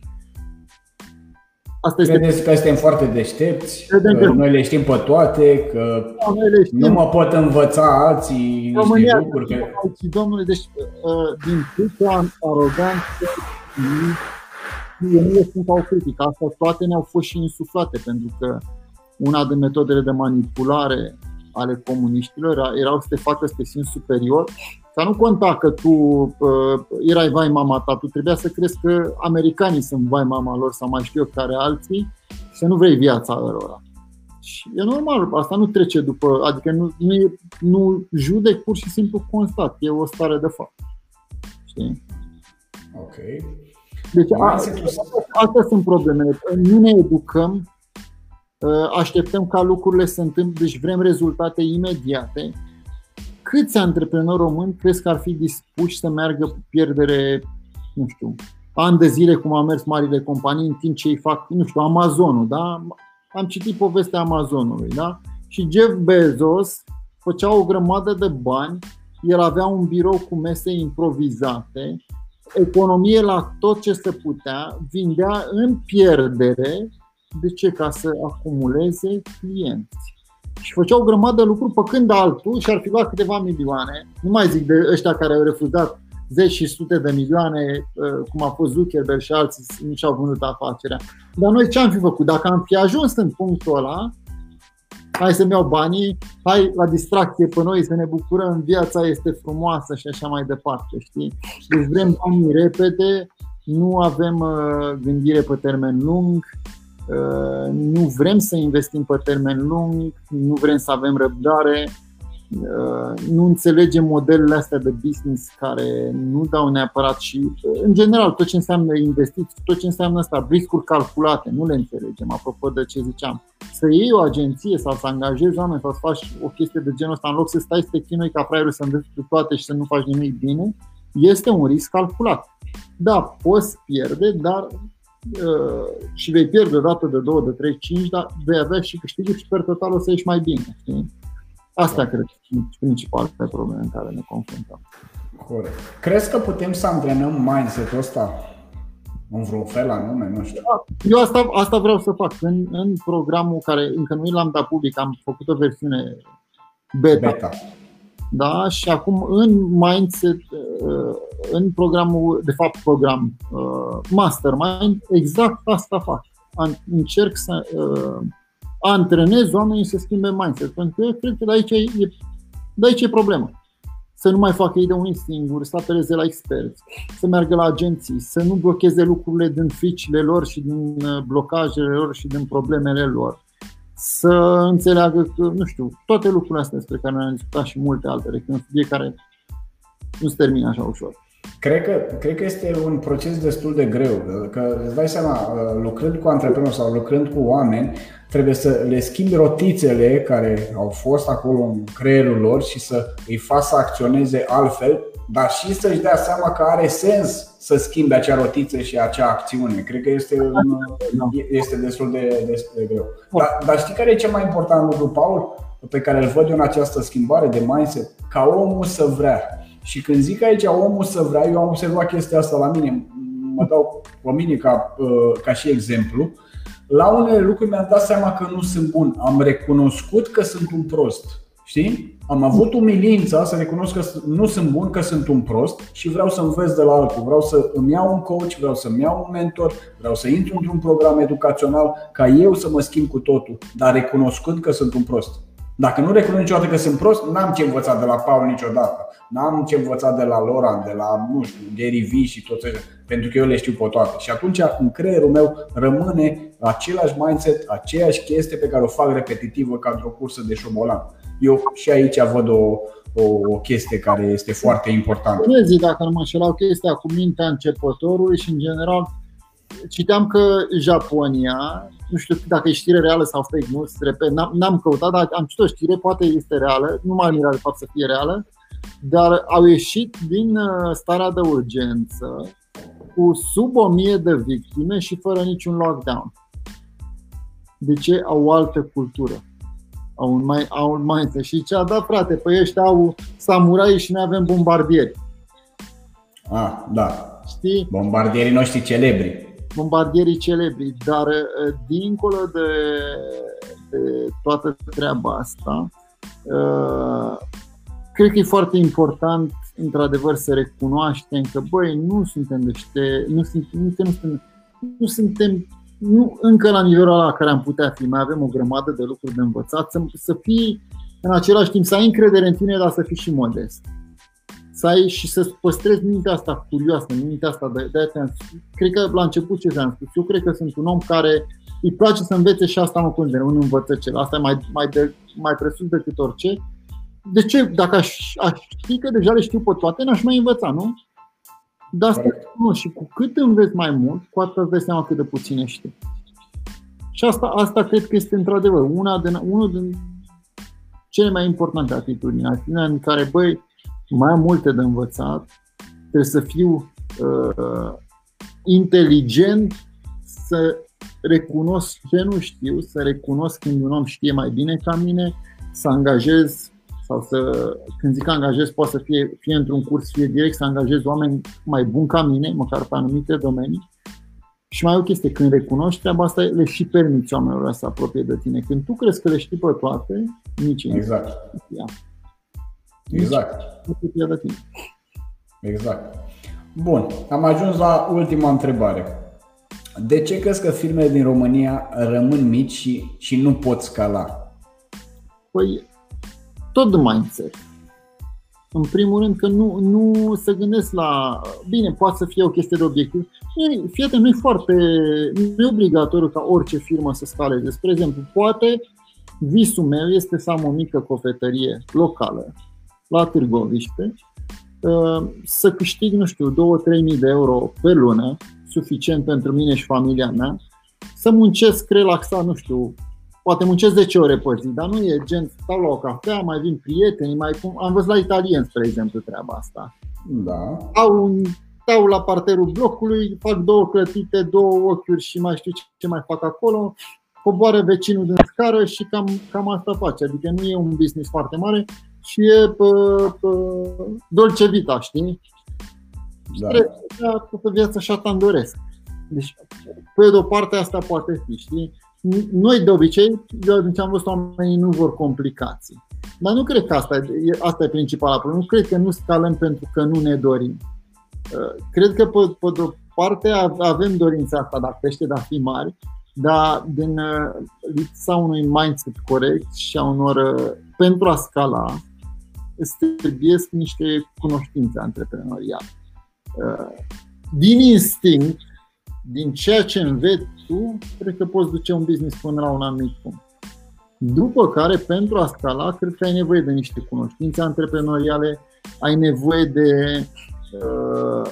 Asta este... Credeți că suntem foarte deștepți, Credem că, că noi le știm pe toate, că da, le știm. nu mă pot învăța alții România, niște lucruri. Că... Alții, domnule, deci uh, din câtă aroganță eu nu le sunt au critică. Asta toate ne-au fost și insuflate, pentru că una din metodele de manipulare ale comuniștilor erau să te facă să te simți superior, Dar nu conta că tu uh, erai vai mama ta, tu trebuia să crezi că americanii sunt vai mama lor sau mai știu eu care alții și să nu vrei viața lor. Și e normal, asta nu trece după, adică nu, nu, nu judec, pur și simplu constat, e o stare de fapt. Știi? Ok. Deci astea sunt problemele. Nu ne educăm Uh, așteptăm ca lucrurile să întâmple, deci vrem rezultate imediate. Câți antreprenori români crezi că ar fi dispuși să meargă cu pierdere, nu știu, ani de zile cum au mers marile companii în timp ce îi fac, nu știu, Amazonul, da? Am citit povestea Amazonului, da? Și Jeff Bezos făcea o grămadă de bani, el avea un birou cu mese improvizate, economie la tot ce se putea, vindea în pierdere. De ce? Ca să acumuleze clienți. Și făcea o grămadă de lucruri pe când altul și ar fi luat câteva milioane. Nu mai zic de ăștia care au refuzat zeci și sute de milioane, uh, cum a fost Zuckerberg și alții, nu și-au vândut afacerea. Dar noi ce am fi făcut? Dacă am fi ajuns în punctul ăla, hai să-mi iau banii, hai la distracție pe noi să ne bucurăm, viața este frumoasă și așa mai departe, știi? Deci vrem banii repede, nu avem uh, gândire pe termen lung, uh, nu vrem să investim pe termen lung, nu vrem să avem răbdare, Uh, nu înțelegem modelele astea de business care nu dau neapărat și, uh, în general, tot ce înseamnă investiții, tot ce înseamnă asta, riscuri calculate, nu le înțelegem, apropo de ce ziceam. Să iei o agenție sau să angajezi oameni sau să faci o chestie de genul ăsta, în loc să stai să te chinui ca fraierul să înveți toate și să nu faci nimic bine, este un risc calculat. Da, poți pierde, dar uh, și vei pierde o dată de 2, de 3, 5, dar vei avea și câștiguri și per total o să ieși mai bine. Știi? Asta cred că sunt principalele probleme în care ne confruntăm. Corect. Crezi că putem să antrenăm mindset-ul ăsta în vreun fel anume, nu știu. Eu asta, asta vreau să fac. În, în programul care încă nu l-am dat public, am făcut o versiune beta. beta. Da, și acum în mindset, uh, în programul, de fapt program uh, Mastermind, exact asta fac. Încerc să uh, antrenez oamenii să schimbe mindset. Pentru că eu cred că de aici e, de aici e problema. Să nu mai facă ei de unii singuri, să apeleze la experți, să meargă la agenții, să nu blocheze lucrurile din fricile lor și din uh, blocajele lor și din problemele lor. Să înțeleagă că, nu știu, toate lucrurile astea despre care ne-am discutat și multe altele, că în fiecare nu se termină așa ușor. Cred că, cred că este un proces destul de greu, că îți dai seama, uh, lucrând cu antreprenori sau lucrând cu oameni, trebuie să le schimbi rotițele care au fost acolo în creierul lor și să îi faci să acționeze altfel, dar și să-și dea seama că are sens să schimbe acea rotiță și acea acțiune. Cred că este, un, este destul de, destul de greu. Dar, dar știi care e cel mai important lucru, Paul, pe care îl văd eu în această schimbare de mindset? Ca omul să vrea și când zic aici omul să vrea, eu am observat chestia asta la mine, mă dau pe mine ca, uh, ca și exemplu, la unele lucruri mi-am dat seama că nu sunt bun. Am recunoscut că sunt un prost. Știi? Am avut umilința să recunosc că nu sunt bun, că sunt un prost și vreau să învăț de la altul. Vreau să îmi iau un coach, vreau să-mi iau un mentor, vreau să intru într-un program educațional ca eu să mă schimb cu totul, dar recunoscând că sunt un prost. Dacă nu recunosc niciodată că sunt prost, n-am ce învăța de la Paul niciodată. N-am ce învăța de la Loran, de la, nu știu, Gary Vee și toți ăștia, pentru că eu le știu pe toate. Și atunci, în creierul meu rămâne același mindset, aceeași chestie pe care o fac repetitivă ca într-o cursă de șobolan. Eu și aici văd o, o, o chestie care este foarte importantă. Crezi, dacă nu mă înșelau, chestia cu mintea începătorului și, în general, citeam că Japonia nu știu dacă e știre reală sau fake news, repet, n-am, n-am căutat, dar am citit o știre, poate este reală, nu mai mira de fapt să fie reală, dar au ieșit din uh, starea de urgență cu sub 1000 de victime și fără niciun lockdown. De ce? Au o altă cultură. Au un, mai, au un mindset. Și ce a dat, frate, păi ăștia au samurai și noi avem bombardieri. Ah, da. Știi? Bombardierii noștri celebri bombardierii celebri, dar uh, dincolo de, de toată treaba asta, uh, cred că e foarte important într-adevăr să recunoaștem că băi, nu suntem niște, nu, sunt, nu, nu suntem, nu suntem nu încă la nivelul la care am putea fi, mai avem o grămadă de lucruri de învățat, să, să fii în același timp, să ai încredere în tine, dar să fii și modest să ai și să păstrezi mintea asta curioasă, mintea asta de, de aia Cred că la început ce ți-am spus, eu cred că sunt un om care îi place să învețe și asta mă consider, un învățăcel. Asta e mai, mai, de, mai presus decât orice. De ce? Dacă aș, aș ști că deja le știu pe toate, n-aș mai învăța, nu? Dar asta nu. Și cu cât înveți mai mult, cu atât îți dai seama cât de puține știi. Și asta, asta cred că este într-adevăr una din, unul din cele mai importante atitudini. Atitudinea în care, băi, mai am multe de învățat, trebuie să fiu uh, inteligent, să recunosc ce nu știu, să recunosc când un om știe mai bine ca mine, să angajez sau să, când zic angajez, poate să fie, fie într-un curs, fie direct să angajez oameni mai buni ca mine, măcar pe anumite domenii. Și mai e o chestie, când recunoști treaba asta, le și permiți oamenilor să apropie de tine. Când tu crezi că le știi pe toate, nici Exact. Exact. Nu de tine. Exact. Bun, am ajuns la ultima întrebare. De ce crezi că firmele din România rămân mici și, și nu pot scala? Păi, tot de mindset. În primul rând că nu, nu se gândesc la, bine, poate să fie o chestie de obiectiv. Fiate, nu e foarte, nu e obligatoriu ca orice firmă să scaleze. Spre exemplu, poate visul meu este să am o mică cofetărie locală la Târgoviște, uh, să câștig, nu știu, 2-3 mii de euro pe lună, suficient pentru mine și familia mea, să muncesc relaxat, nu știu, poate muncesc 10 ore pe zi, dar nu e gen, stau la o cafea, mai vin prieteni, mai cum, am văzut la italien, spre exemplu, treaba asta. Da. Au un, stau la parterul blocului, fac două clătite, două ochiuri și mai știu ce mai fac acolo, coboară vecinul din scară și cam, cam asta face. Adică nu e un business foarte mare și e pe, pe dolce vita, știi? Da. Trebuie toată viața așa ta doresc. Deci, pe de o parte asta poate fi, știi? Noi de obicei, eu atunci am văzut oamenii nu vor complicații. Dar nu cred că asta e, asta e principala problemă. Nu cred că nu scalăm pentru că nu ne dorim. Uh, cred că pe, pe de o parte avem dorința asta de a crește, de a fi mari, dar din uh, lipsa unui mindset corect și a unor, uh, pentru a scala, îți trebuie niște cunoștințe antreprenoriale. Din instinct, din ceea ce înveți tu, cred că poți duce un business până la un anumit punct. După care, pentru a scala, cred că ai nevoie de niște cunoștințe antreprenoriale, ai nevoie de uh,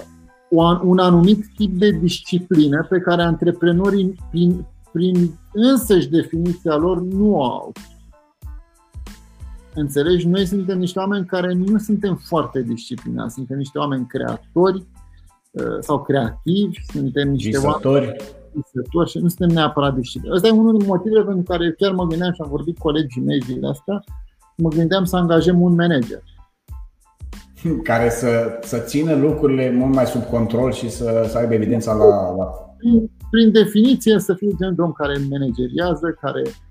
un anumit tip de disciplină pe care antreprenorii, prin, prin însăși definiția lor, nu o au. Înțelegi? Noi suntem niște oameni care nu suntem foarte disciplinați, suntem niște oameni creatori uh, sau creativi, suntem niște Visători. oameni visători și nu suntem neapărat disciplinați. Asta e unul din motivele pentru care chiar mă gândeam și am vorbit cu colegii mei zilele astea, mă gândeam să angajăm un manager. *laughs* Care să, să țină lucrurile mult mai sub control și să, să aibă evidența la, la... Prin, prin definiție să fie genul de om care manageriază, care uh,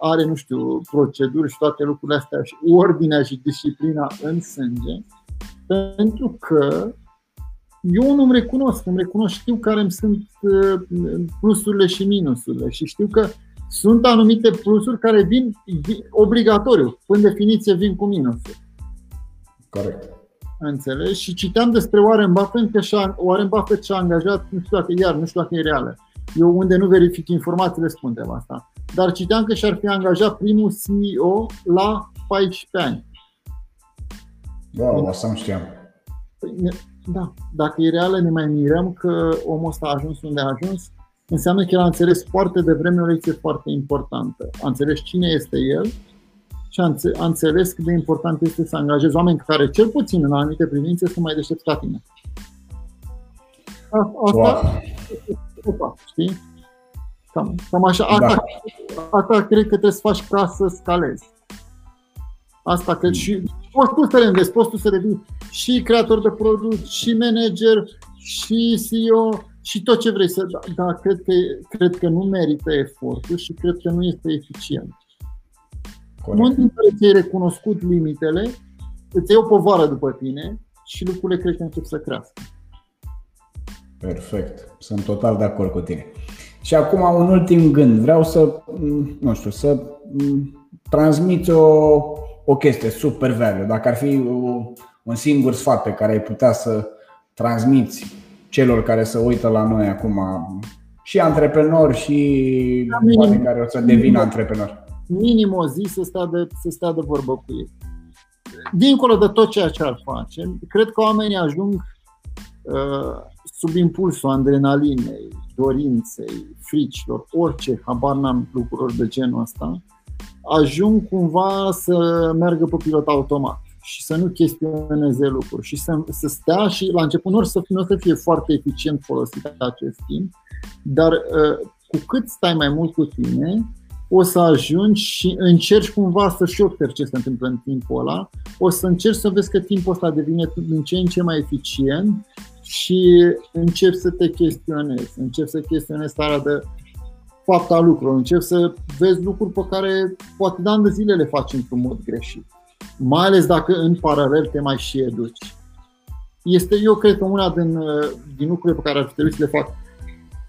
are, nu știu, proceduri și toate lucrurile astea și ordinea și disciplina în sânge, pentru că eu nu îmi recunosc, îmi recunosc, știu care îmi sunt uh, plusurile și minusurile și știu că sunt anumite plusuri care vin, vin obligatoriu, în definiție vin cu minusuri. Corect. Înțelegi? Și citeam despre Warren Buffett că și-a, Warren Buffett și-a angajat, nu știu dacă iar, nu știu dacă e reală. Eu unde nu verific informațiile spun treaba asta. Dar citeam că și-ar fi angajat primul CEO la 14 ani. Wow, asta nu știam. Păi, da, dacă e reală, ne mai mirăm că omul ăsta a ajuns unde a ajuns. Înseamnă că el a înțeles foarte devreme o lecție foarte importantă. A înțeles cine este el și a înțeles cât de important este să angajezi oameni care, cel puțin în anumite privințe, sunt mai deștepți ca tine. Asta, wow. opa, știi? Cam, cam așa. Asta, da. asta cred că trebuie să faci ca să scalezi. Asta cred și poți tu să le înveți, poți tu să devii și creator de produs, și manager, și CEO, și tot ce vrei să. Dar da, cred, că, cred că nu merită efortul și cred că nu este eficient. În momentul în care ți-ai recunoscut limitele, îți iei o povară după tine și lucrurile cred că încep să crească. Perfect. Sunt total de acord cu tine. Și acum un ultim gând. Vreau să, nu știu, să transmiți o, o chestie super value. Dacă ar fi un singur sfat pe care ai putea să transmiți celor care se uită la noi acum, și antreprenori și da, oameni care o să devină antreprenori. Minim o zi să stea, de, să stea de vorbă cu ei. Dincolo de tot ceea ce ar face, cred că oamenii ajung uh, sub impulsul adrenalinei, dorinței, fricilor, orice, habar n-am lucruri de genul ăsta, ajung cumva să meargă pe pilot automat și să nu chestioneze lucruri și să, să stea și la început nu să, nu să fie foarte eficient folosit acest timp, dar uh, cu cât stai mai mult cu tine, o să ajungi și încerci cumva să și observi ce se întâmplă în timpul ăla, o să încerci să vezi că timpul ăsta devine din ce în ce mai eficient și începi să te chestionezi, începi să chestionezi starea de fapt a lucrurilor, începi să vezi lucruri pe care poate de ani de zile le faci într-un mod greșit. Mai ales dacă în paralel te mai și educi. Este, eu cred că una din, din lucrurile pe care ar trebui să le fac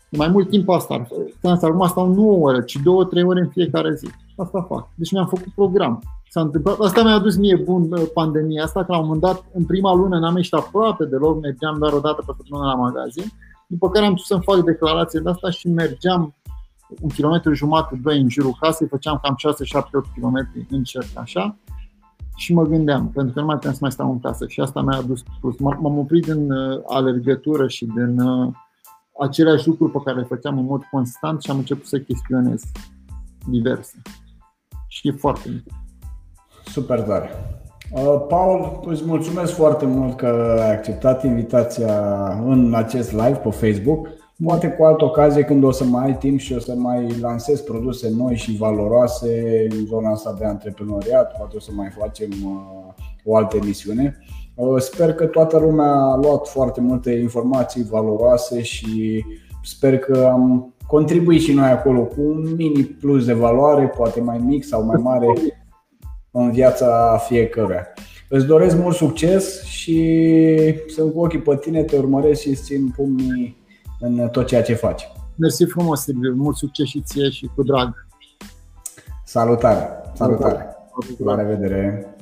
mai mult timp asta. Asta acum stau nu o oră, ci două, trei ore în fiecare zi. Asta fac. Deci mi-am făcut program. S-a întâmplat. Asta mi-a adus mie bun uh, pandemia asta, că la un moment dat, în prima lună n-am ieșit aproape deloc, mergeam doar o dată pe săptămână la magazin, după care am pus să-mi fac declarație de asta și mergeam un kilometru jumătate, doi în jurul casei, făceam cam 6, 7, 8 km în cerc, așa, și mă gândeam, pentru că nu mai puteam să mai stau în casă și asta mi-a adus plus. M-am oprit din uh, alergătură și din uh, aceleași lucruri pe care le făceam în mod constant și am început să chestionez diverse. Și e foarte bine. Super tare. Uh, Paul, îți mulțumesc foarte mult că ai acceptat invitația în acest live pe Facebook. Poate cu altă ocazie când o să mai ai timp și o să mai lansez produse noi și valoroase în zona asta de antreprenoriat, poate o să mai facem uh, o altă emisiune. Uh, sper că toată lumea a luat foarte multe informații valoroase și sper că am contribuit și noi acolo cu un mini plus de valoare, poate mai mic sau mai mare *laughs* în viața fiecăruia. Îți doresc mult succes și sunt cu ochii pe tine, te urmăresc și îți țin pumnii în tot ceea ce faci. Mersi frumos, Silviu. Mult succes și ție și cu drag. Salutare! Salutare! La revedere!